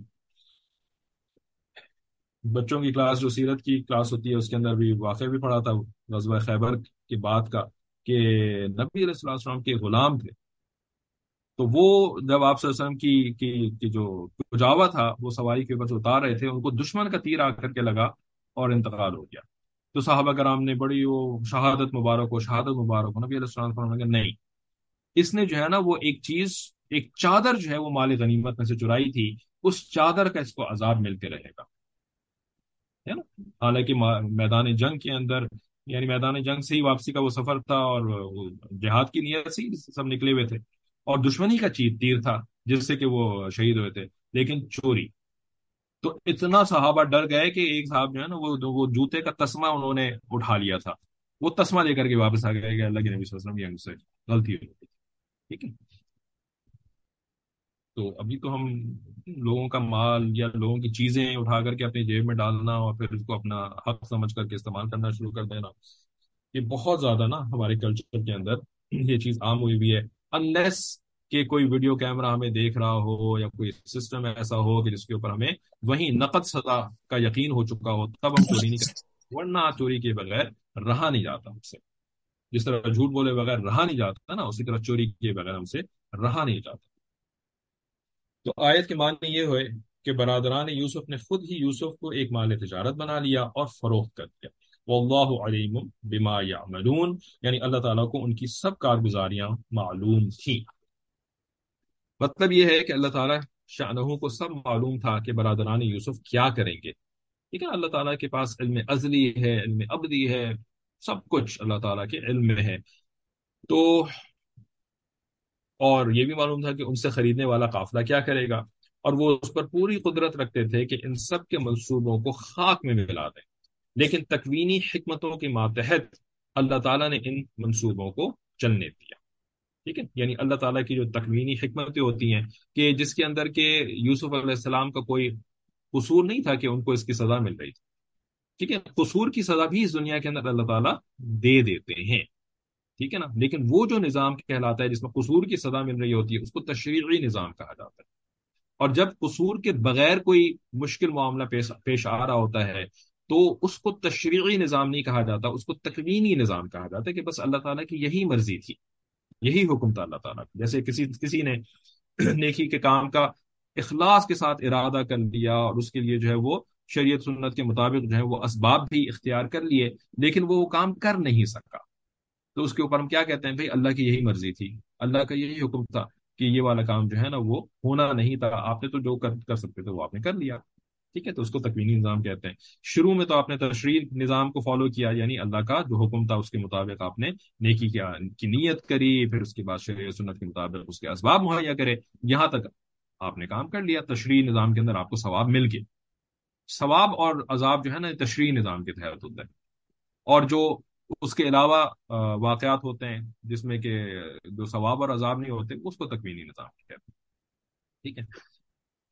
بچوں کی کلاس جو سیرت کی کلاس ہوتی ہے اس کے اندر بھی واقع بھی پڑھا تھا غزوہ خیبر کی بات کا کہ نبی علیہ السلام کے غلام تھے۔ تو وہ جب آپ صلی اللہ علیہ وسلم کی کی, کی جو کجاوا تھا وہ سواری کے اوپر اتار رہے تھے ان کو دشمن کا تیر آ کر کے لگا اور انتقال ہو گیا۔ تو صحابہ کرام نے بڑی وہ شہادت مبارک ہو شہادت مبارک ہو نبی علیہ السلام نے نہیں۔ اس نے جو ہے نا وہ ایک چیز، ایک چادر جو ہے وہ مال غنیمت میں سے چرائی تھی، اس چادر کا اس کو عذاب ملتے رہے گا۔ ہے نا؟ حالانکہ میدان جنگ کے اندر یعنی میدان جنگ سے ہی واپسی کا وہ سفر تھا اور جہاد کی نیت سے سب نکلے ہوئے تھے۔ اور دشمنی کا چیز تیر تھا، جس سے کہ وہ شہید ہوئے تھے، لیکن چوری۔ تو اتنا صحابہ ڈر گئے کہ ایک صاحب جو ہے نا وہ جوتے کا تسمہ انہوں نے اٹھا لیا تھا۔ وہ تسمہ لے کر کے واپس آ گئے کہ اللہ کے نبی صلی اللہ علیہ وسلم سے غلطی ہو گئی ٹھیک ہے۔ تو ابھی تو ہم لوگوں کا مال یا لوگوں کی چیزیں اٹھا کر کے اپنی جیب میں ڈالنا اور پھر اس کو اپنا حق سمجھ کر کے استعمال کرنا شروع کر دینا۔ یہ بہت زیادہ نا ہمارے کلچر کے اندر یہ چیز عام ہوئی بھی ہے۔ انلیس کہ کوئی ویڈیو کیمرہ ہمیں دیکھ رہا ہو یا کوئی سسٹم ایسا ہو کہ جس کے اوپر ہمیں وہی نقد سزا کا یقین ہو چکا ہو، تب ہم چوری نہیں کرتے ورنہ چوری کے بغیر رہا نہیں جاتا ہم سے۔ جس طرح جھوٹ بولے بغیر رہا نہیں جاتا نا، اسی طرح چوری کے بغیر ہم سے رہا نہیں جاتا۔ تو آیت کے معنی یہ ہوئے کہ برادران یوسف نے خود ہی یوسف کو ایک مال تجارت بنا لیا اور فروخت کر دیا۔ واللہ علیم بما یعملون یعنی اللہ تعالیٰ کو ان کی سب کارگزاریاں معلوم تھیں۔ مطلب یہ ہے کہ اللہ تعالیٰ شاہوں کو سب معلوم تھا کہ برادران یوسف کیا کریں گے۔ ٹھیک ہے اللہ تعالیٰ کے پاس علم ازلی ہے، علم ابدی ہے، سب کچھ اللہ تعالیٰ کے علم میں ہے۔ تو اور یہ بھی معلوم تھا کہ ان سے خریدنے والا قافلہ کیا کرے گا۔ اور وہ اس پر پوری قدرت رکھتے تھے کہ ان سب کے منصوبوں کو خاک میں ملا دیں۔ لیکن تکوینی حکمتوں کے ماتحت اللہ تعالیٰ نے ان منصوبوں کو چلنے دیا۔ ٹھیک ہے؟ یعنی اللہ تعالیٰ کی جو تکوینی حکمتیں ہوتی ہیں کہ جس کے اندر کہ یوسف علیہ السلام کا کوئی قصور نہیں تھا کہ ان کو اس کی سزا مل رہی تھی۔ ٹھیک ہے؟ قصور کی سزا بھی اس دنیا کے اندر اللہ تعالیٰ دے دیتے ہیں۔ ٹھیک ہے نا؟ لیکن وہ جو نظام کہلاتا ہے جس میں قصور کی سزا مل رہی ہوتی ہے، اس کو تشریعی نظام کہا جاتا ہے۔ اور جب قصور کے بغیر کوئی مشکل معاملہ پیش پیش آ رہا ہوتا ہے، تو اس کو تشریعی نظام نہیں کہا جاتا، اس کو تکوینی نظام کہا جاتا ہے کہ بس اللہ تعالیٰ کی یہی مرضی تھی۔ یہی حکم تھا اللہ تعالیٰ جیسے کسی کسی نے نیکی کے کام کا اخلاص کے ساتھ ارادہ کر لیا اور اس کے لیے جو ہے وہ شریعت سنت کے مطابق جو ہے وہ اسباب بھی اختیار کر لیے، لیکن وہ کام کر نہیں سکا۔ تو اس کے اوپر ہم کیا کہتے ہیں بھائی؟ اللہ کی یہی مرضی تھی۔ اللہ کا یہی حکم تھا کہ یہ والا کام جو ہے نا وہ ہونا نہیں تھا۔ آپ نے تو جو کر سکتے تھے وہ آپ نے کر لیا۔ ٹھیک ہے، تو اس کو تکوینی نظام کہتے ہیں۔ شروع میں تو آپ نے تشریح نظام کو فالو کیا یعنی اللہ کا جو حکم تھا اس کے مطابق آپ نے نیکی کیا کی نیت کری، پھر اس کے بعد شریع سنت کے مطابق اس کے اسباب مہیا کرے۔ یہاں تک آپ نے کام کر لیا، تشریح نظام کے اندر آپ کو ثواب مل گیا۔ ثواب اور عذاب جو ہے نا تشریح نظام کے تحت ہوتا ہے۔ اور جو اس کے علاوہ واقعات ہوتے ہیں، جس میں کہ جو ثواب اور عذاب نہیں ہوتے، اس کو تکوینی نظام کہتے ہیں۔ ٹھیک ہے۔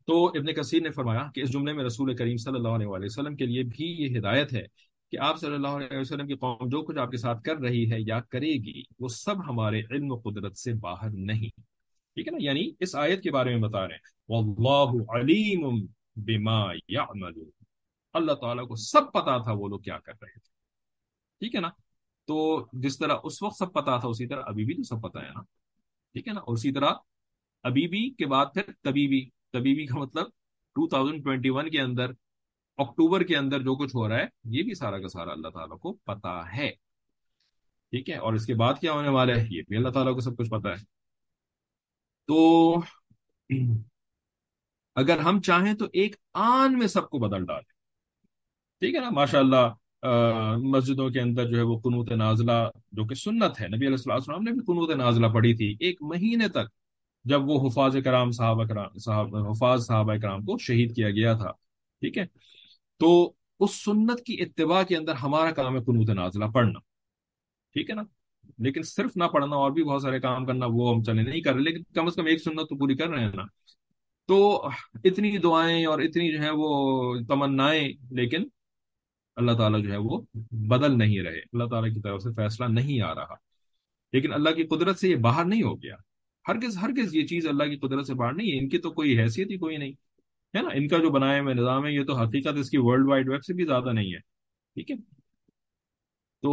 تو ابن کثیر نے فرمایا کہ اس جملے میں رسول کریم صلی اللہ علیہ وسلم کے لیے بھی یہ ہدایت ہے کہ آپ صلی اللہ علیہ وسلم کی قوم جو کچھ آپ کے ساتھ کر رہی ہے یا کرے گی، وہ سب ہمارے علم و قدرت سے باہر نہیں۔ ٹھیک ہے نا؟ یعنی اس آیت کے بارے میں بتا رہے ہیں۔ واللہ علیم بما يعملون۔ اللہ تعالیٰ کو سب پتا تھا وہ لوگ کیا کر رہے تھے۔ ٹھیک ہے نا؟ تو جس طرح اس وقت سب پتا تھا، اسی طرح ابھی بھی تو سب پتا ہے نا۔ ٹھیک ہے نا؟ اور اسی طرح ابھی بھی کے بعد پھر تبھی بھی۔ طبیبی کا مطلب 2021 کے اندر، اکتوبر کے اندر جو کچھ ہو رہا ہے، یہ بھی سارا کا سارا اللہ تعالیٰ کو پتا ہے۔ ٹھیک ہے؟ اور اس کے بعد کیا ہونے والا ہے؟ یہ بھی اللہ تعالیٰ کو سب کچھ پتا ہے۔ تو اگر ہم چاہیں تو ایک آن میں سب کو بدل ڈالیں۔ ٹھیک ہے نا؟ ماشاء اللہ مسجدوں کے اندر جو ہے وہ قنوت نازلہ، جو کہ سنت ہے۔ نبی علیہ السلام نے بھی قنوت نازلہ پڑھی تھی۔ ایک مہینے تک جب وہ حفاظ کرام صحابہ کرام صحاب حفاظ صحابہ کرام کو شہید کیا گیا تھا، ٹھیک ہے؟ تو اس سنت کی اتباع کے اندر ہمارا کام ہے قنوت نازلہ پڑھنا، ٹھیک ہے نا؟ لیکن صرف نہ پڑھنا، اور بھی بہت سارے کام کرنا، وہ ہم چلے نہیں کر رہے، لیکن کم از کم ایک سنت تو پوری کر رہے ہیں نا۔ تو اتنی دعائیں اور اتنی جو ہے وہ تمنائیں، لیکن اللہ تعالیٰ جو ہے وہ بدل نہیں رہے۔ اللہ تعالیٰ کی طرف سے فیصلہ نہیں آ رہا۔ لیکن اللہ کی قدرت سے یہ باہر نہیں ہو گیا۔ ہرگز ہرگز یہ چیز اللہ کی قدرت سے باہر نہیں ہے۔ ان کی تو کوئی حیثیت ہی کوئی نہیں، ہے نا؟ ان کا جو بنایا ہوئے نظام ہے، یہ تو حقیقت اس کی ورلڈ وائڈ ویب سے بھی زیادہ نہیں ہے، ٹھیک ہے؟ تو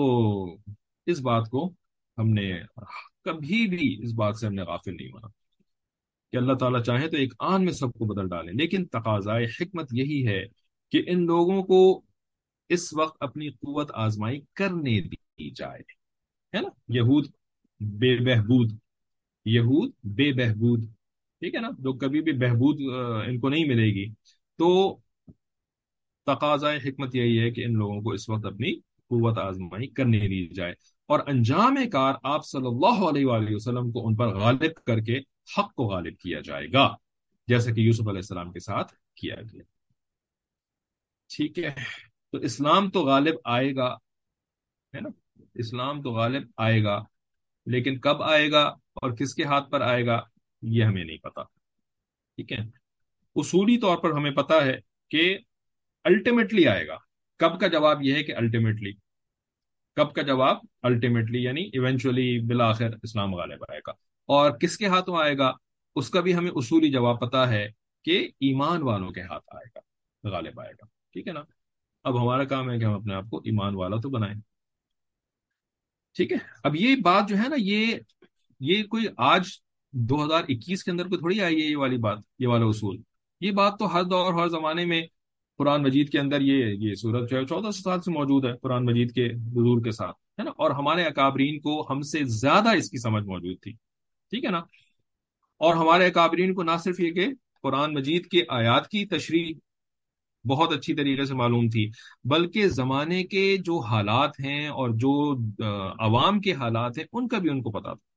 اس بات کو ہم نے کبھی بھی اس بات سے ہم نے غافل نہیں مانا کہ اللہ تعالیٰ چاہے تو ایک آن میں سب کو بدل ڈالیں لیکن تقاضائے حکمت یہی ہے کہ ان لوگوں کو اس وقت اپنی قوت آزمائی کرنے دی جائے، ہے نا؟ یہود بے بہبود یہود بے بہبود، ٹھیک ہے نا؟ جو کبھی بھی بہبود ان کو نہیں ملے گی۔ تو تقاضا حکمت یہی ہے کہ ان لوگوں کو اس وقت اپنی قوت آزمائی کرنے دی جائے۔ اور انجام کار آپ صلی اللہ علیہ وآلہ وسلم کو ان پر غالب کر کے حق کو غالب کیا جائے گا، جیسا کہ یوسف علیہ السلام کے ساتھ کیا گیا۔ ٹھیک ہے؟ تو اسلام تو غالب آئے گا، ہے نا؟ اسلام تو غالب آئے گا، لیکن کب آئے گا؟ اور کس کے ہاتھ پر آئے گا یہ ہمیں نہیں پتا۔ ٹھیک ہے؟ اصولی طور پر ہمیں پتا ہے کہ الٹیمیٹلی آئے گا۔ کب کا جواب یہ ہے کہ الٹیمیٹلی کب کا جواب؟ الٹیمیٹلی یعنی ایونچولی بالآخر اسلام غالب آئے گا۔ اور کس کے ہاتھوں آئے گا؟ اس کا بھی ہمیں اصولی جواب پتا ہے کہ ایمان والوں کے ہاتھ آئے گا، غالب آئے گا۔ ٹھیک ہے نا؟ اب ہمارا کام ہے کہ ہم اپنے آپ کو ایمان والا تو بنائیں۔ ٹھیک ہے؟ اب یہ بات جو ہے نا یہ یہ کوئی آج دو ہزار اکیس کے اندر کوئی تھوڑی آئی ہے یہ والی بات، یہ والا اصول۔ یہ بات تو ہر دور، ہر زمانے میں قرآن مجید کے اندر یہ یہ صورت جو ہے چودہ سو سال سے موجود ہے قرآن مجید کے بزرگ کے ساتھ، ہے نا؟ اور ہمارے اکابرین کو ہم سے زیادہ اس کی سمجھ موجود تھی۔ ٹھیک ہے نا؟ اور ہمارے اکابرین کو نہ صرف یہ کہ قرآن مجید کے آیات کی تشریح بہت اچھی طریقے سے معلوم تھی، بلکہ زمانے کے جو حالات ہیں اور جو عوام کے حالات ہیں، ان کا بھی ان کو پتا تھا۔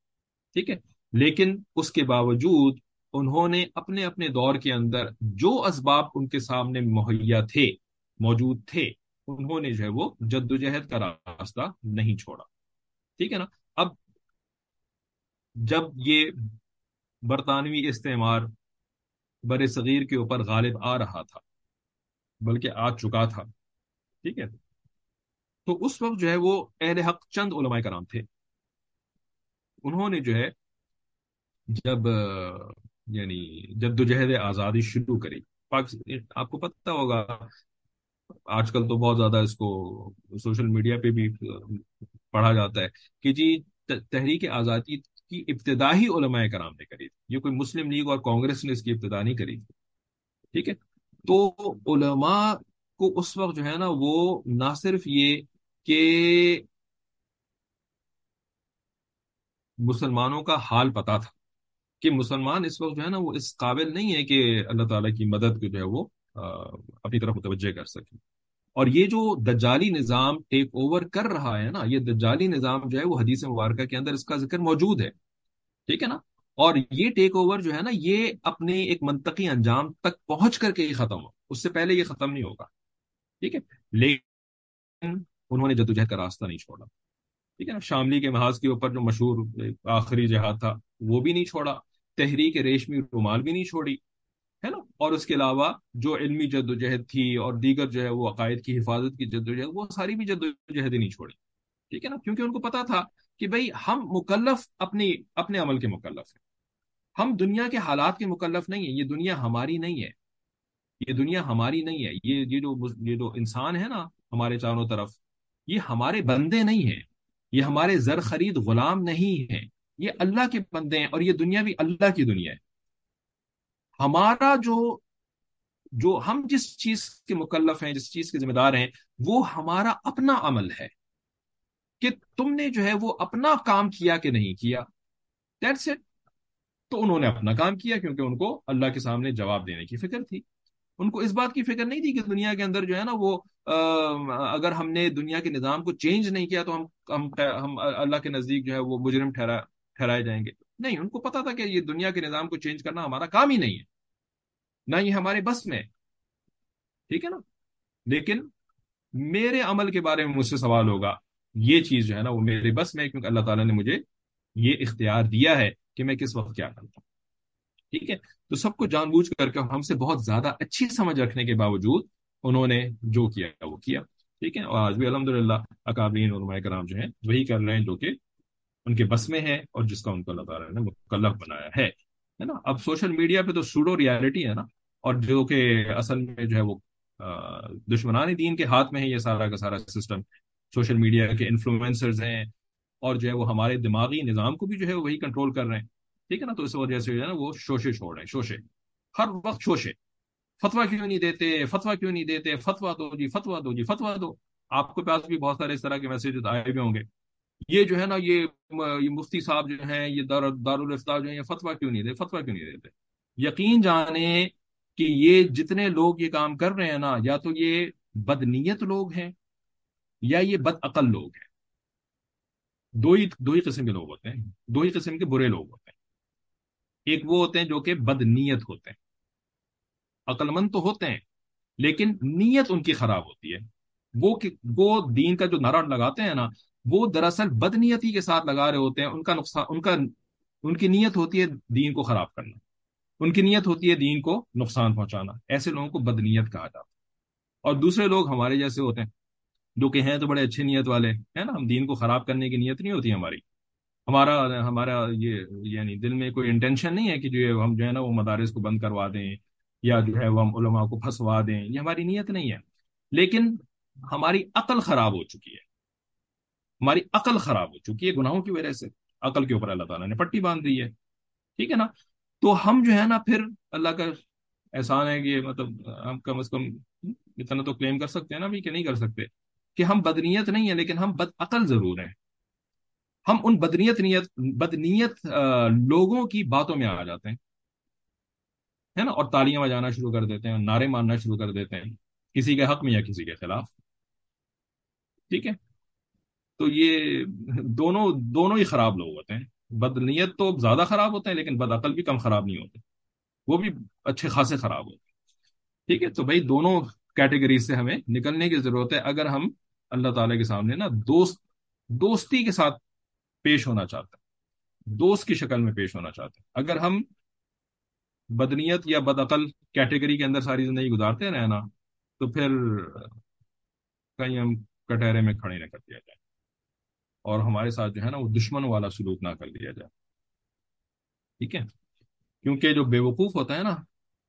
ٹھیک ہے؟ لیکن اس کے باوجود انہوں نے اپنے اپنے دور کے اندر جو اسباب ان کے سامنے مہیا تھے، موجود تھے، انہوں نے جو ہے وہ جد و جہد کا راستہ نہیں چھوڑا۔ ٹھیک ہے نا؟ اب جب یہ برطانوی استعمار بر صغیر کے اوپر غالب آ رہا تھا، بلکہ آ چکا تھا، ٹھیک ہے؟ تو اس وقت جو ہے وہ اہل حق چند علماء کرام تھے۔ انہوں نے جو ہے جب یعنی جد و جہد آزادی شروع کری۔ آپ کو پتہ ہوگا، آج کل تو بہت زیادہ اس کو سوشل میڈیا پہ بھی پڑھا جاتا ہے کہ جی تحریک آزادی کی ابتدائی علماء کرام نے کری تھی۔ یہ کوئی مسلم لیگ اور کانگریس نے اس کی ابتدا نہیں کری تھی۔ ٹھیک ہے؟ تو علماء کو اس وقت جو ہے نا، وہ نہ صرف یہ کہ مسلمانوں کا حال پتا تھا کہ مسلمان اس وقت جو ہے نا وہ اس قابل نہیں ہے کہ اللہ تعالیٰ کی مدد کو جو ہے وہ اپنی طرف متوجہ کر سکے اور یہ جو دجالی نظام ٹیک اوور کر رہا ہے نا، یہ دجالی نظام جو ہے وہ حدیث مبارکہ کے اندر اس کا ذکر موجود ہے۔ ٹھیک ہے نا؟ اور یہ ٹیک اوور جو ہے نا، یہ اپنے ایک منطقی انجام تک پہنچ کر کے ہی ختم ہو اس سے پہلے یہ ختم نہیں ہوگا۔ ٹھیک ہے؟ لیکن انہوں نے جدوجہد کا راستہ نہیں چھوڑا۔ ٹھیک ہے نا، شاملی کے محاذ کے اوپر جو مشہور آخری جہاد تھا، وہ بھی نہیں چھوڑا، تحریک ریشمی رومال بھی نہیں چھوڑی، ہے نا؟ اور اس کے علاوہ جو علمی جد و جہد تھی اور دیگر جو ہے وہ عقائد کی حفاظت کی جد و جہد وہ ساری بھی جد و جہد ہی نہیں چھوڑی، ٹھیک ہے نا؟ کیونکہ ان کو پتا تھا کہ بھائی ہم مکلف اپنی، اپنے عمل کے مکلف ہیں، ہم دنیا کے حالات کے مکلف نہیں ہیں، یہ دنیا ہماری نہیں ہے، یہ دنیا ہماری نہیں ہے، یہ یہ جو یہ جو انسان ہے نا ہمارے چاروں طرف، یہ ہمارے بندے نہیں ہیں۔ یہ ہمارے زر خرید غلام نہیں ہیں یہ اللہ کے بندے ہیں اور یہ دنیا بھی اللہ کی دنیا ہے۔ ہمارا جو جو ہم جس چیز کے مکلف ہیں، جس چیز کے ذمہ دار ہیں، وہ ہمارا اپنا عمل ہے۔ کہ تم نے جو ہے وہ اپنا کام کیا کہ نہیں کیا۔ دیٹس اٹ تو انہوں نے اپنا کام کیا کیونکہ ان کو اللہ کے سامنے جواب دینے کی فکر تھی۔ ان کو اس بات کی فکر نہیں تھی کہ دنیا کے اندر جو ہے نا وہ اگر ہم نے دنیا کے نظام کو چینج نہیں کیا تو ہم ہم اللہ کے نزدیک جو ہے وہ مجرم ٹھہرا، ٹھہرائے جائیں گے۔ نہیں، ان کو پتا تھا کہ یہ دنیا کے نظام کو چینج کرنا ہمارا کام ہی نہیں ہے۔ نہ یہ ہمارے بس میں ٹھیک ہے نا؟ لیکن میرے عمل کے بارے میں مجھ سے سوال ہوگا۔ یہ چیز جو ہے نا وہ میرے بس میں کیونکہ اللہ تعالیٰ نے مجھے یہ اختیار دیا ہے کہ میں کس وقت کیا کرتا ہوں۔ ٹھیک ہے؟ تو سب کو جان بوجھ کر کے ہم سے بہت زیادہ اچھی سمجھ رکھنے کے باوجود انہوں نے جو کیا وہ کیا۔ ٹھیک ہے؟ اور آج بھی الحمد للہ اکابرین علماء کرام جو ہیں وہی کر رہے ہیں جو کہ ان کے بس میں ہے اور جس کا ان کو اللہ تعالیٰ نے مکلف بنایا ہے۔ نا؟ اب سوشل میڈیا پہ تو سوڈو ریالٹی ہے نا؟ اور جو کہ اصل میں جو ہے وہ دشمنان دین کے ہاتھ میں ہے یہ سارا کا سارا سسٹم۔ سوشل میڈیا کے انفلوئنسرز ہیں اور جو ہے وہ ہمارے دماغی نظام کو بھی جو ہے وہی کنٹرول کر رہے ہیں۔ ٹھیک ہے نا؟ تو اس وجہ سے جو ہے نا وہ شوشے چھوڑ رہے ہیں، شوشے۔ ہر وقت شوشے۔ فتوا کیوں نہیں دیتے؟ فتوا کیوں نہیں دیتے؟ فتوا دو جی فتوا دو جی فتوا دو۔ آپ کے پاس بھی بہت سارے اس طرح کے میسیجز آئے ہوئے ہوں گے۔ یہ جو ہے نا، یہ مفتی صاحب جو ہیں، یہ دار جو ہیں، یہ فتوا کیوں نہیں دیتے؟ فتوا کیوں نہیں دیتے؟ یقین جانے کہ یہ جتنے لوگ یہ کام کر رہے ہیں نا، یا تو یہ بدنیت لوگ ہیں، یا یہ بد عقل لوگ ہیں۔ دو ہی دو ہی قسم کے لوگ ہوتے ہیں۔ دو ہی قسم کے برے لوگ ہوتے ہیں۔ ایک وہ ہوتے ہیں جو کہ بد نیت ہوتے ہیں۔ عقل مند تو ہوتے ہیں، لیکن نیت ان کی خراب ہوتی ہے۔ وہ وہ دین کا جو نعرہ لگاتے ہیں نا، وہ دراصل بد نیتی کے ساتھ لگا رہے ہوتے ہیں۔ ان کا نقصان، ان کا، ان کی نیت ہوتی ہے دین کو خراب کرنا۔ ان کی نیت ہوتی ہے دین کو نقصان پہنچانا۔ ایسے لوگوں کو بد نیت کہا جاتا ہے۔ اور دوسرے لوگ ہمارے جیسے ہوتے ہیں، جو کہ ہیں تو بڑے اچھے نیت والے ہیں نا؟ ہم دین کو خراب کرنے کی نیت نہیں ہوتی ہماری۔ ہمارا ہمارا یہ یعنی دل میں کوئی انٹینشن نہیں ہے کہ جو ہم جو ہے نا وہ مدارس کو بند کروا دیں یا جو ہے وہ ہم علماء کو پھنسوا دیں، یہ ہماری نیت نہیں ہے۔ لیکن ہماری عقل خراب ہو چکی ہے۔ ہماری عقل خراب ہو چکی ہے گناہوں کی وجہ سے۔ عقل کے اوپر اللہ تعالیٰ نے پٹی باندھ دی ہے۔ ٹھیک ہے نا؟ تو ہم جو ہے نا پھر اللہ کا احسان ہے کہ مطلب ہم کم از کم اتنا تو کلیم کر سکتے ہیں نا بھی کہ نہیں کر سکتے کہ ہم بدنیت نہیں ہیں، لیکن ہم بد عقل ضرور ہیں۔ ہم ان بدنیت نیت، بدنیت لوگوں کی باتوں میں آ جاتے ہیں، ہے نا؟ اور تالیاں بجانا شروع کر دیتے ہیں، نعرے مارنا شروع کر دیتے ہیں، کسی کے حق میں یا کسی کے خلاف۔ ٹھیک ہے؟ تو یہ دونوں دونوں ہی خراب لوگ ہوتے ہیں۔ بدنیت تو زیادہ خراب ہوتے ہیں، لیکن بد عقل بھی کم خراب نہیں ہوتے۔ وہ بھی اچھے خاصے خراب ہوتے ہیں۔ ٹھیک ہے؟ تو بھائی، دونوں کیٹیگریز سے ہمیں نکلنے کی ضرورت ہے۔ اگر ہم اللہ تعالی کے سامنے نا، دوست، دوستی کے ساتھ پیش ہونا چاہتے ہیں دوست کی شکل میں پیش ہونا چاہتے ہیں اگر ہم بدنیت یا بدعقل کیٹیگری کے اندر ساری زندگی گزارتے رہے نا، تو پھر کہیں ہم کٹہرے میں کھڑے نہ کر دیا جائے۔ اور ہمارے ساتھ جو ہے نا، وہ دشمن والا سلوک نہ کر دیا جائے۔ ٹھیک ہے؟ کیونکہ جو بے وقوف ہوتا ہے نا،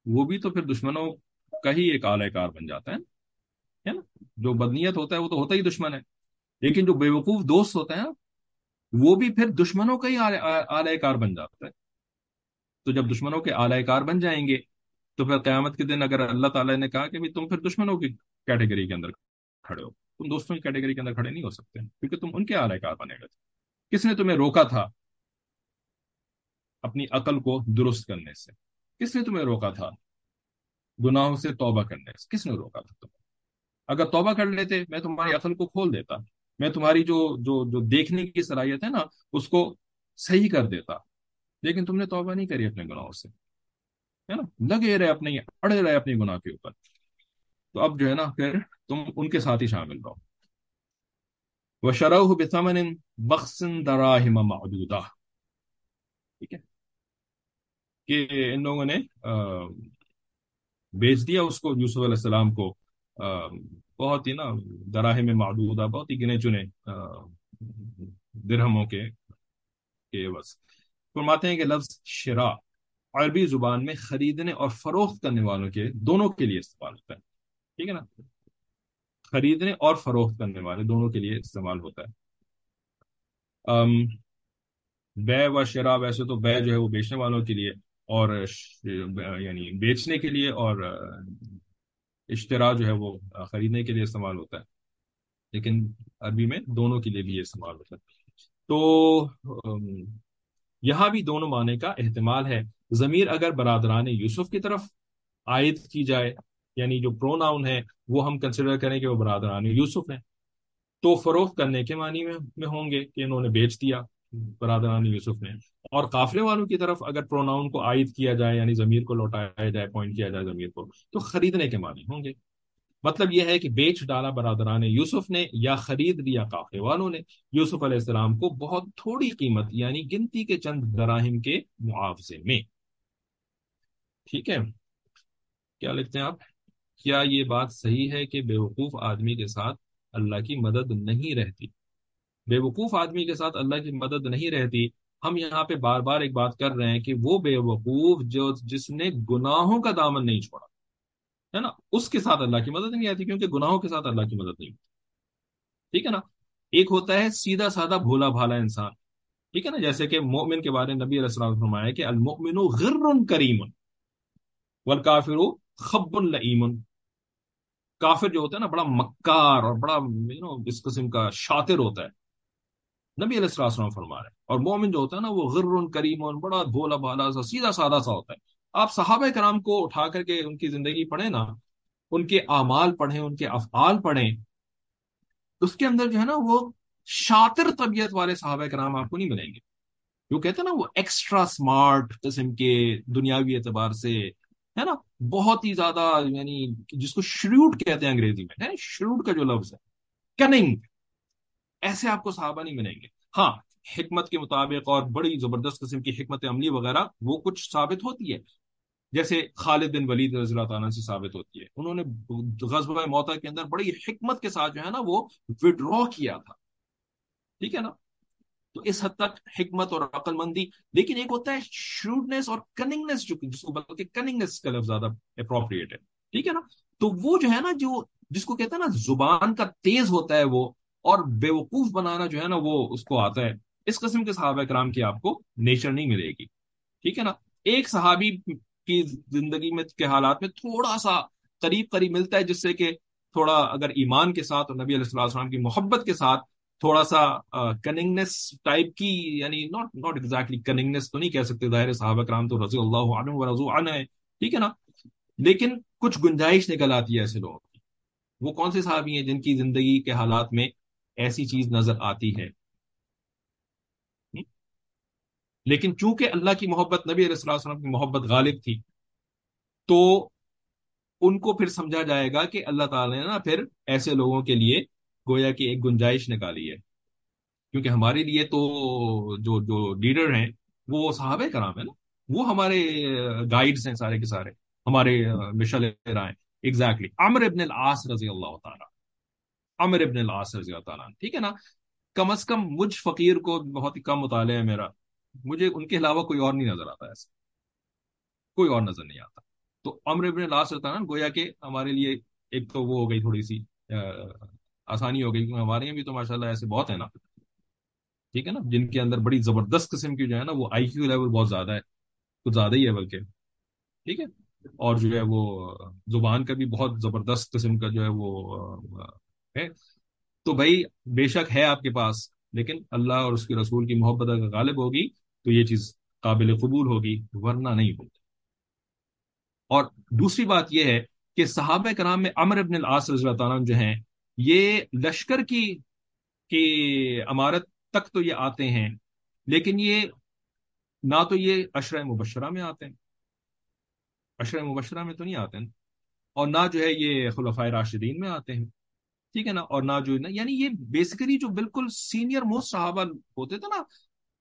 وہ بھی تو پھر دشمنوں کا ہی ایک اعلی کار بن جاتا ہے۔ نا؟ جو بدنیت ہوتا ہے، وہ تو ہوتا ہی دشمن ہے۔ لیکن جو بے وقوف دوست ہوتا ہے نا وہ بھی پھر دشمنوں کا ہی اعلی کار بن جاتا ہے۔ تو جب دشمنوں کے اعلی کار بن جائیں گے، تو پھر قیامت کے دن اگر اللہ تعالیٰ نے کہا کہ تم پھر دشمنوں کی کیٹیگری کے اندر کھڑے ہو۔ تم دوستوں کی کیٹیگری کے اندر کھڑے نہیں ہو سکتے، کیونکہ تم ان کے اعلی کار بنے گا کس نے تمہیں روکا تھا؟ اپنی عقل کو درست کرنے سے۔ کس نے تمہیں روکا تھا؟ گناہوں سے توبہ کرنے سے۔ کس نے روکا تھا تمہیں؟ اگر توبہ کر لیتے، میں تمہاری عقل کو کھول دیتا۔ میں تمہاری جو جو جو دیکھنے کی صلاحیت ہے نا، اس کو صحیح کر دیتا۔ لیکن تم نے توبہ نہیں کری اپنے گناہوں سے۔ ہے نا؟ لگے رہے اپنے، اڑے رہے اپنے گناہ کے اوپر۔ تو اب جو ہے نا، پھر تم ان کے ساتھ ہی شامل رہو۔ وہ شرح بسمن بخسن دراہم معدودہ ٹھیک ہے؟ کہ ان لوگوں نے بیچ دیا اس کو، یوسف علیہ السلام کو بہت ہی نا دراہم معدودہ بہت ہی گنے چنے درہموں کے بس فرماتے ہیں کہ لفظ شرا عربی زبان میں خریدنے اور فروخت کرنے والوں کے دونوں کے لیے استعمال ہوتا ہے۔ ٹھیک ہے نا؟ خریدنے اور فروخت کرنے والے دونوں کے لیے استعمال ہوتا ہے۔ بے و شرا ویسے تو بے جو ہے وہ بیچنے والوں کے لیے اور یعنی بیچنے کے لیے اور اشترا جو ہے وہ خریدنے کے لیے استعمال ہوتا ہے۔ لیکن عربی میں دونوں کے لیے بھی یہ استعمال ہوتا ہے۔ تو یہاں بھی دونوں معنی کا احتمال ہے۔ ضمیر اگر برادران یوسف کی طرف عائد کی جائے یعنی جو پرو ناؤن ہے، وہ ہم کنسیڈر کریں کہ وہ برادران یوسف ہیں۔ تو فروخت کرنے کے معنی میں ہوں گے کہ انہوں نے بیچ دیا، برادران یوسف نے۔ اور قافلے والوں کی طرف اگر پروناؤن کو عائد کیا جائے یعنی ضمیر کو لوٹایا جائے پوائنٹ کیا جائے ضمیر کو، تو خریدنے کے معنی ہوں گے۔ مطلب یہ ہے کہ بیچ ڈالا برادران یوسف نے یا خرید لیا قافلے والوں نے۔ یوسف علیہ السلام کو بہت تھوڑی قیمت یعنی گنتی کے چند دراہم کے معاوضے میں۔ ٹھیک ہے؟ کیا لکھتے ہیں آپ؟ کیا یہ بات صحیح ہے کہ بیوقوف آدمی کے ساتھ اللہ کی مدد نہیں رہتی؟ بے وقوف آدمی کے ساتھ اللہ کی مدد نہیں رہتی ہم یہاں پہ بار بار ایک بات کر رہے ہیں کہ وہ بے وقوف جو جس نے گناہوں کا دامن نہیں چھوڑا، ہے نا؟ اس کے ساتھ اللہ کی مدد نہیں آتی، کیونکہ گناہوں کے ساتھ اللہ کی مدد نہیں ہوتی۔ ٹھیک ہے نا؟ ایک ہوتا ہے سیدھا سادہ بھولا بھالا انسان۔ ٹھیک ہے نا؟ جیسے کہ مومن کے بارے میں نبی علیہ السلام فرمایا کہ المؤمن غر کریم، والکافر خب العیم کافر جو ہوتا ہے نا، بڑا مکار اور بڑا اس قسم کا شاطر ہوتا ہے۔ نبی علیہ السلام فرما رہے ہیں۔ اور مومن جو ہوتا ہے نا، وہ غر کریم بڑا بھولا بھالا سا، سیدھا سادہ سا ہوتا ہے۔ آپ صحابہ کرام کو اٹھا کر کے ان کی زندگی پڑھیں نا، ان کے اعمال پڑھیں، ان کے افعال پڑھیں، اس کے اندر جو ہے نا، وہ شاطر طبیعت والے صحابہ کرام آپ کو نہیں ملیں گے۔ جو کہتے ہیں نا، وہ ایکسٹرا اسمارٹ قسم کے دنیاوی اعتبار سے، ہے نا، بہت ہی زیادہ یعنی جس کو شروٹ کہتے ہیں انگریزی میں شروٹ کا جو لفظ ہے۔ کننگ ایسے آپ کو صحابہ نہیں ملیں گے۔ ہاں حکمت کے مطابق اور بڑی زبردست قسم کی حکمت عملی وغیرہ، وہ کچھ ثابت ہوتی ہے۔ جیسے خالد بن ولید رضی اللہ تعالیٰ سے ثابت ہوتی ہے۔ انہوں نے غزب موتا کے اندر بڑی حکمت کے ساتھ جو ہے نا، وہ وڈرا کیا تھا۔ ٹھیک ہے نا؟ تو اس حد تک حکمت اور عقل مندی۔ لیکن ایک ہوتا ہے شروڈنس اور کننگنس جو جس کو بلکہ کننگنس کا لفظ زیادہ اپروپریٹ ہے۔ ٹھیک ہے نا؟ تو وہ جو ہے نا، جو جس کو کہتے ہیں نا، زبان کا تیز ہوتا ہے وہ۔ اور بے وقوف بنانا جو ہے نا وہ اس کو آتا ہے۔ اس قسم کے صحابہ کرام کی آپ کو نیچر نہیں ملے گی۔ ٹھیک ہے نا؟ ایک صحابی کی زندگی میں کے حالات میں تھوڑا سا قریب قریب ملتا ہے، جس سے کہ تھوڑا اگر ایمان کے ساتھ اور نبی علیہ السلام کی محبت کے ساتھ تھوڑا سا کننگنس ٹائپ کی یعنی ناٹ ناٹ ایگزیکٹلی کننگنس تو نہیں کہہ سکتے، ظاہر صحابہ کرام تو رضی اللہ عنہ و رضو عنہ ہے ٹھیک ہے نا؟ لیکن کچھ گنجائش نکل آتی ہے ایسے لوگوں کی۔ وہ کون سے صحابی ہیں جن کی زندگی کے حالات میں ایسی چیز نظر آتی ہے۔ لیکن چونکہ اللہ کی محبت نبی علیہ السلام کی محبت غالب تھی، تو ان کو پھر سمجھا جائے گا کہ اللہ تعالی نے نا پھر ایسے لوگوں کے لیے گویا کی ایک گنجائش نکالی ہے۔ کیونکہ ہمارے لیے تو جو جو لیڈر ہیں، وہ صحابہ کرام ہے نا، وہ ہمارے گائیڈز ہیں سارے کے سارے، ہمارے مشل رائے ایگزیکٹلی عمر ابن العاص رضی اللہ تعالیٰ۔ عمر ابن العاص رضی اللہ تعالیٰ ٹھیک ہے نا؟ کم از کم مجھ فقیر کو بہت ہی کم مطالعہ ہے میرا۔ مجھے ان کے علاوہ کوئی اور نہیں نظر آتا ایسا۔ کوئی اور نظر نہیں آتا۔ تو عمر ابن العاص رضی اللہ گویا کہ ہمارے لیے ایک تو وہ ہو گئی تھوڑی سی آسانی ہو گئی۔ کیونکہ ہمارے یہاں بھی تو ماشاء اللہ ایسے بہت ہیں نا۔ ٹھیک ہے نا؟ جن کے اندر بڑی زبردست قسم کی جو ہے نا وہ آئی کیو لیول بہت زیادہ ہے۔ کچھ زیادہ ہی ہے بلکہ۔ ٹھیک ہے؟ اور جو ہے وہ زبان کا بھی بہت زبردست قسم کا جو ہے وہ ہے۔ تو بھائی، بے شک ہے آپ کے پاس، لیکن اللہ اور اس کے رسول کی محبت اگر غالب ہوگی تو یہ چیز قابل قبول ہوگی، ورنہ نہیں ہوگی۔ اور دوسری بات یہ ہے کہ صحابہ کرام میں امر ابن العاص رضی اللہ تعالیٰ جو ہیں، یہ لشکر کی کی عمارت تک تو یہ آتے ہیں، لیکن یہ نہ تو یہ اشرہ مبشرہ میں آتے ہیں۔ اشرہ مبشرہ میں تو نہیں آتے ہیں۔ اور نہ جو ہے یہ خلفۂ راشدین میں آتے ہیں۔ ٹھیک ہے نا، اور نہ جو یعنی یہ بیسیکلی جو بالکل سینئر موسٹ صحابہ ہوتے تھے نا،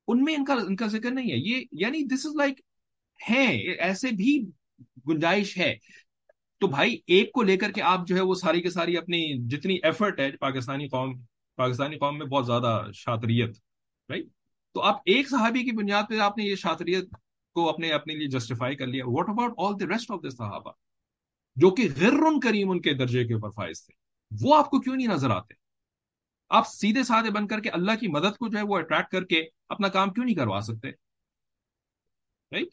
ان میں ان کا ان کا ذکر نہیں ہے۔ یہ یعنی دس از لائک ہے ایسے بھی گنجائش ہے۔ تو بھائی، ایک کو لے کر کے آپ جو ہے وہ ساری کی ساری اپنی جتنی ایفرٹ ہے پاکستانی قوم پاکستانی قوم میں بہت زیادہ شاطریت رائٹ تو آپ ایک صحابی کی بنیاد پہ آپ نے یہ شاطریت کو اپنے اپنے لیے جسٹیفائی کر لیا۔ What about all the rest of the صحابہ؟ جو کہ غیر کریم ان کے درجے کے اوپر فائز تھے۔ وہ آپ کو کیوں نہیں نظر آتے؟ آپ سیدھے سادھے بن کر کے اللہ کی مدد کو جو ہے وہ اٹریکٹ کر کے اپنا کام کیوں نہیں کروا سکتے؟ رائٹ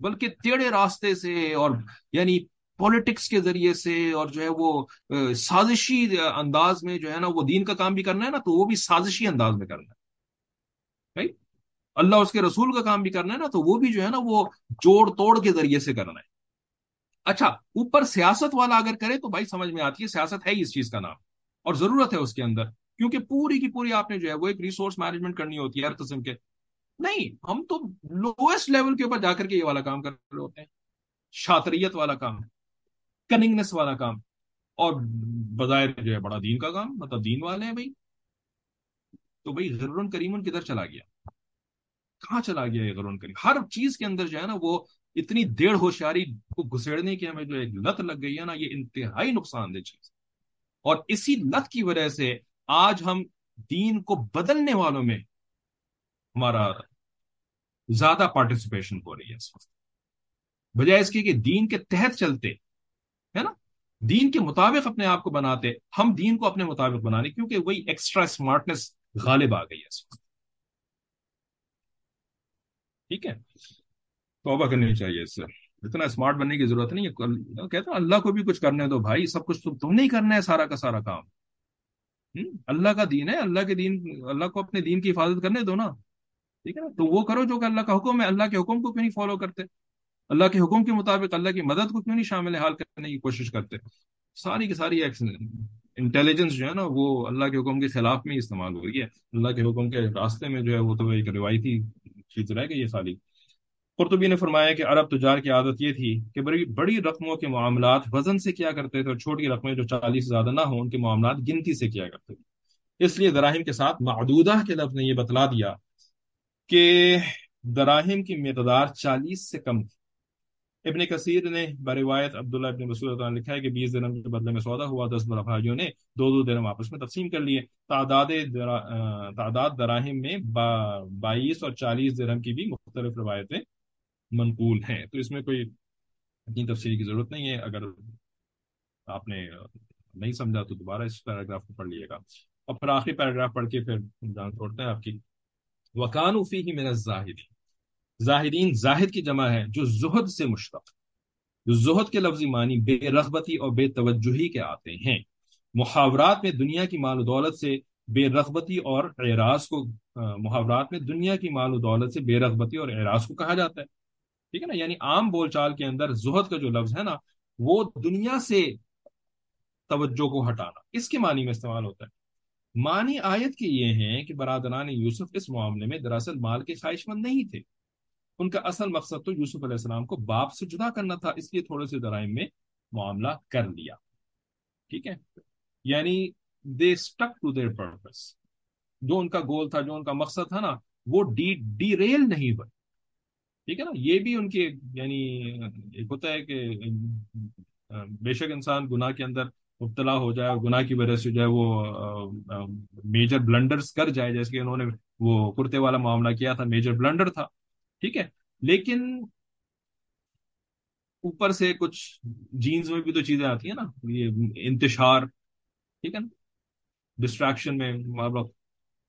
بلکہ ٹیڑے راستے سے اور یعنی پالیٹکس کے ذریعے سے اور جو ہے وہ سازشی انداز میں جو ہے نا وہ دین کا کام بھی کرنا ہے نا، تو وہ بھی سازشی انداز میں کرنا ہے. رائٹ اللہ اس کے رسول کا کام بھی کرنا ہے نا، تو وہ بھی جو ہے نا وہ جوڑ توڑ کے ذریعے سے کرنا ہے. اچھا اوپر سیاست والا اگر کرے تو بھائی سمجھ میں آتی ہے، سیاست ہے ہی اس چیز کا نام۔ اور ضرورت ہے اس کے اندر، کیونکہ پوری کی پوری آپ نے جو ہے، وہ ایک ریسورس مینجمنٹ کرنی ہوتی ہے ہر قسم کے۔ نہیں، ہم تو لوئسٹ لیول کے اوپر جا کر کے یہ والا کام کر رہے ہوتے ہیں۔ شاطریت والا کام کننگنس والا کام۔ اور بظاہر جو ہے، بڑا دین کا کام مطلب دین والے ہیں بھائی۔ تو بھائی غرون کریمن کدھر چلا گیا۔ کہاں چلا گیا یہ غرون کریم ہر چیز کے اندر جو ہے نا، وہ اتنی دیر ہوشیاری کو گسیڑنے کی ہمیں جو ایک لت لگ گئی ہے نا، یہ انتہائی نقصان دہ چیز اور اسی لت کی وجہ سے آج ہم دین کو بدلنے والوں میں ہمارا زیادہ پارٹیسپیشن ہو رہی ہے اس وقت۔ بجائے اس کی کہ دین کے تحت چلتے، ہے نا؟ دین کے مطابق اپنے آپ کو بناتے، ہم دین کو اپنے مطابق بنانے، کیونکہ وہی ایکسٹرا اسمارٹنیس غالب آ گئی ہے اس وقت۔ ٹھیک ہے؟ توبہ کرنی چاہیے اس سے۔ اتنا اسمارٹ بننے کی ضرورت نہیں ہے۔ کہتا ہوں، اللہ کو بھی کچھ کرنے دو بھائی، سب کچھ تم نہیں کرنا ہے، سارا کا سارا کام۔ اللہ کا دین ہے، اللہ کے دین، اللہ کو اپنے دین کی حفاظت کرنے دو نا۔ ٹھیک ہے نا؟ تو وہ کرو جو کہ اللہ کا حکم ہے۔ اللہ کے حکم کو کیوں نہیں فالو کرتے؟ اللہ کے حکم کے مطابق اللہ کی مدد کو کیوں نہیں شامل حال کرنے کی کوشش کرتے؟ ساری کی ساری انٹیلیجنس جو ہے نا، وہ اللہ کے حکم کے خلاف میں استعمال ہو رہی ہے۔ اللہ کے حکم کے راستے میں جو ہے وہ تو ایک روایتی چیز رہ گئی یہ ساری۔ قرطبی نے فرمایا کہ عرب تجار کی عادت یہ تھی کہ بڑی بڑی رقموں کے معاملات وزن سے کیا کرتے تھے اور چھوٹی رقمیں جو چالیس سے زیادہ نہ ہوں، ان کے معاملات گنتی سے کیا کرتے تھے۔ اس لیے دراہم کے ساتھ معدودہ کے لفظ نے یہ بتلا دیا کہ دراہم کی مقدار چالیس سے کم تھی۔ ابن کثیر نے بروایت عبداللہ ابن مسعود لکھا ہے کہ بیس درم کے بدلے میں سودا ہوا، دس بھائیوں نے دو دو درم آپس میں تقسیم کر لیے۔ تعداد تعداد دراہم میں بائیس اور چالیس درم کی بھی مختلف روایتیں منقول ہیں۔ تو اس میں کوئی اتنی تفصیل کی ضرورت نہیں ہے۔ اگر آپ نے نہیں سمجھا تو دوبارہ اس پیراگراف کو پڑھ لیے گا۔ اور پھر آخری پیراگراف پڑھ کے پھر جان چھوڑتے ہیں آپ کی۔ وکان فی ہی میرا زاہد زاہدین زاہد کی جمع ہے جو زہد سے مشتق، جو زہد کے لفظی معنی بے رغبتی اور بے توجہی کے آتے ہیں۔ محاورات میں دنیا کی مال و دولت سے بے رغبتی اور اعراض کو محاورات میں دنیا کی مال و دولت سے بے رغبتی اور اعراض کو کہا جاتا ہے۔ ٹھیک ہے نا؟ یعنی عام بول چال کے اندر زہد کا جو لفظ ہے نا، وہ دنیا سے توجہ کو ہٹانا، اس کے معنی میں استعمال ہوتا ہے۔ معنی آیت کے یہ ہیں کہ برادران یوسف اس معاملے میں دراصل مال کے خواہش مند نہیں تھے۔ ان کا اصل مقصد تو یوسف علیہ السلام کو باپ سے جدا کرنا تھا، اس لیے تھوڑے سے درائم میں معاملہ کر لیا۔ ٹھیک ہے؟ یعنی they stick to their purpose جو ان کا گول تھا، جو ان کا مقصد تھا نا، وہ ڈی ڈی ریل نہیں ہوئے۔ ٹھیک ہے نا، یہ بھی ان کے یعنی ایک ہوتا ہے کہ بے شک انسان گناہ کے اندر مبتلا ہو جائے اور گناہ کی وجہ سے جو ہے وہ میجر بلنڈرز کر جائے، جیسے کہ انہوں نے وہ کرتے والا معاملہ کیا تھا میجر بلنڈر تھا، ٹھیک ہے۔ لیکن اوپر سے کچھ جینز میں بھی تو چیزیں آتی ہیں نا، یہ انتشار، ٹھیک ہے نا۔ ڈسٹریکشن میں مطلب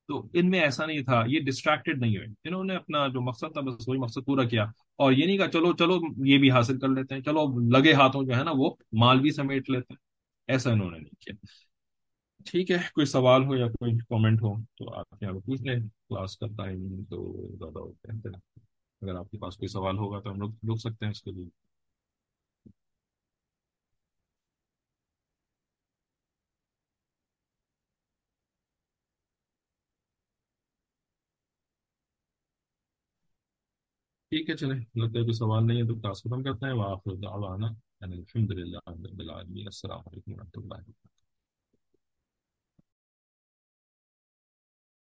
تو ان میں ایسا نہیں تھا، یہ ڈسٹریکٹڈ نہیں ہوئے۔ انہوں نے اپنا جو مقصد تھا، بس وہی مقصد پورا کیا۔ اور یہ نہیں کہا، چلو چلو، یہ بھی حاصل کر لیتے ہیں۔ چلو لگے ہاتھوں جو ہے نا، وہ مال بھی سمیٹ لیتے ہیں۔ ایسا انہوں نے نہیں کیا۔ ٹھیک ہے، کوئی سوال ہو یا کوئی کامنٹ ہو تو آپ یہاں پہ پوچھ لیں کلاس کا ٹائم تو زیادہ ہوتے ہیں اگر آپ کے پاس کوئی سوال ہوگا تو ہم لوگ روک سکتے ہیں اس کے لیے۔ ٹھیک ہے چلے لگتا ہے کوئی سوال نہیں ہے تو کلاس ختم کرتے ہیں۔ وہاں الحمد للہ الحمد للہ السلام علیکم ورحمۃ اللہ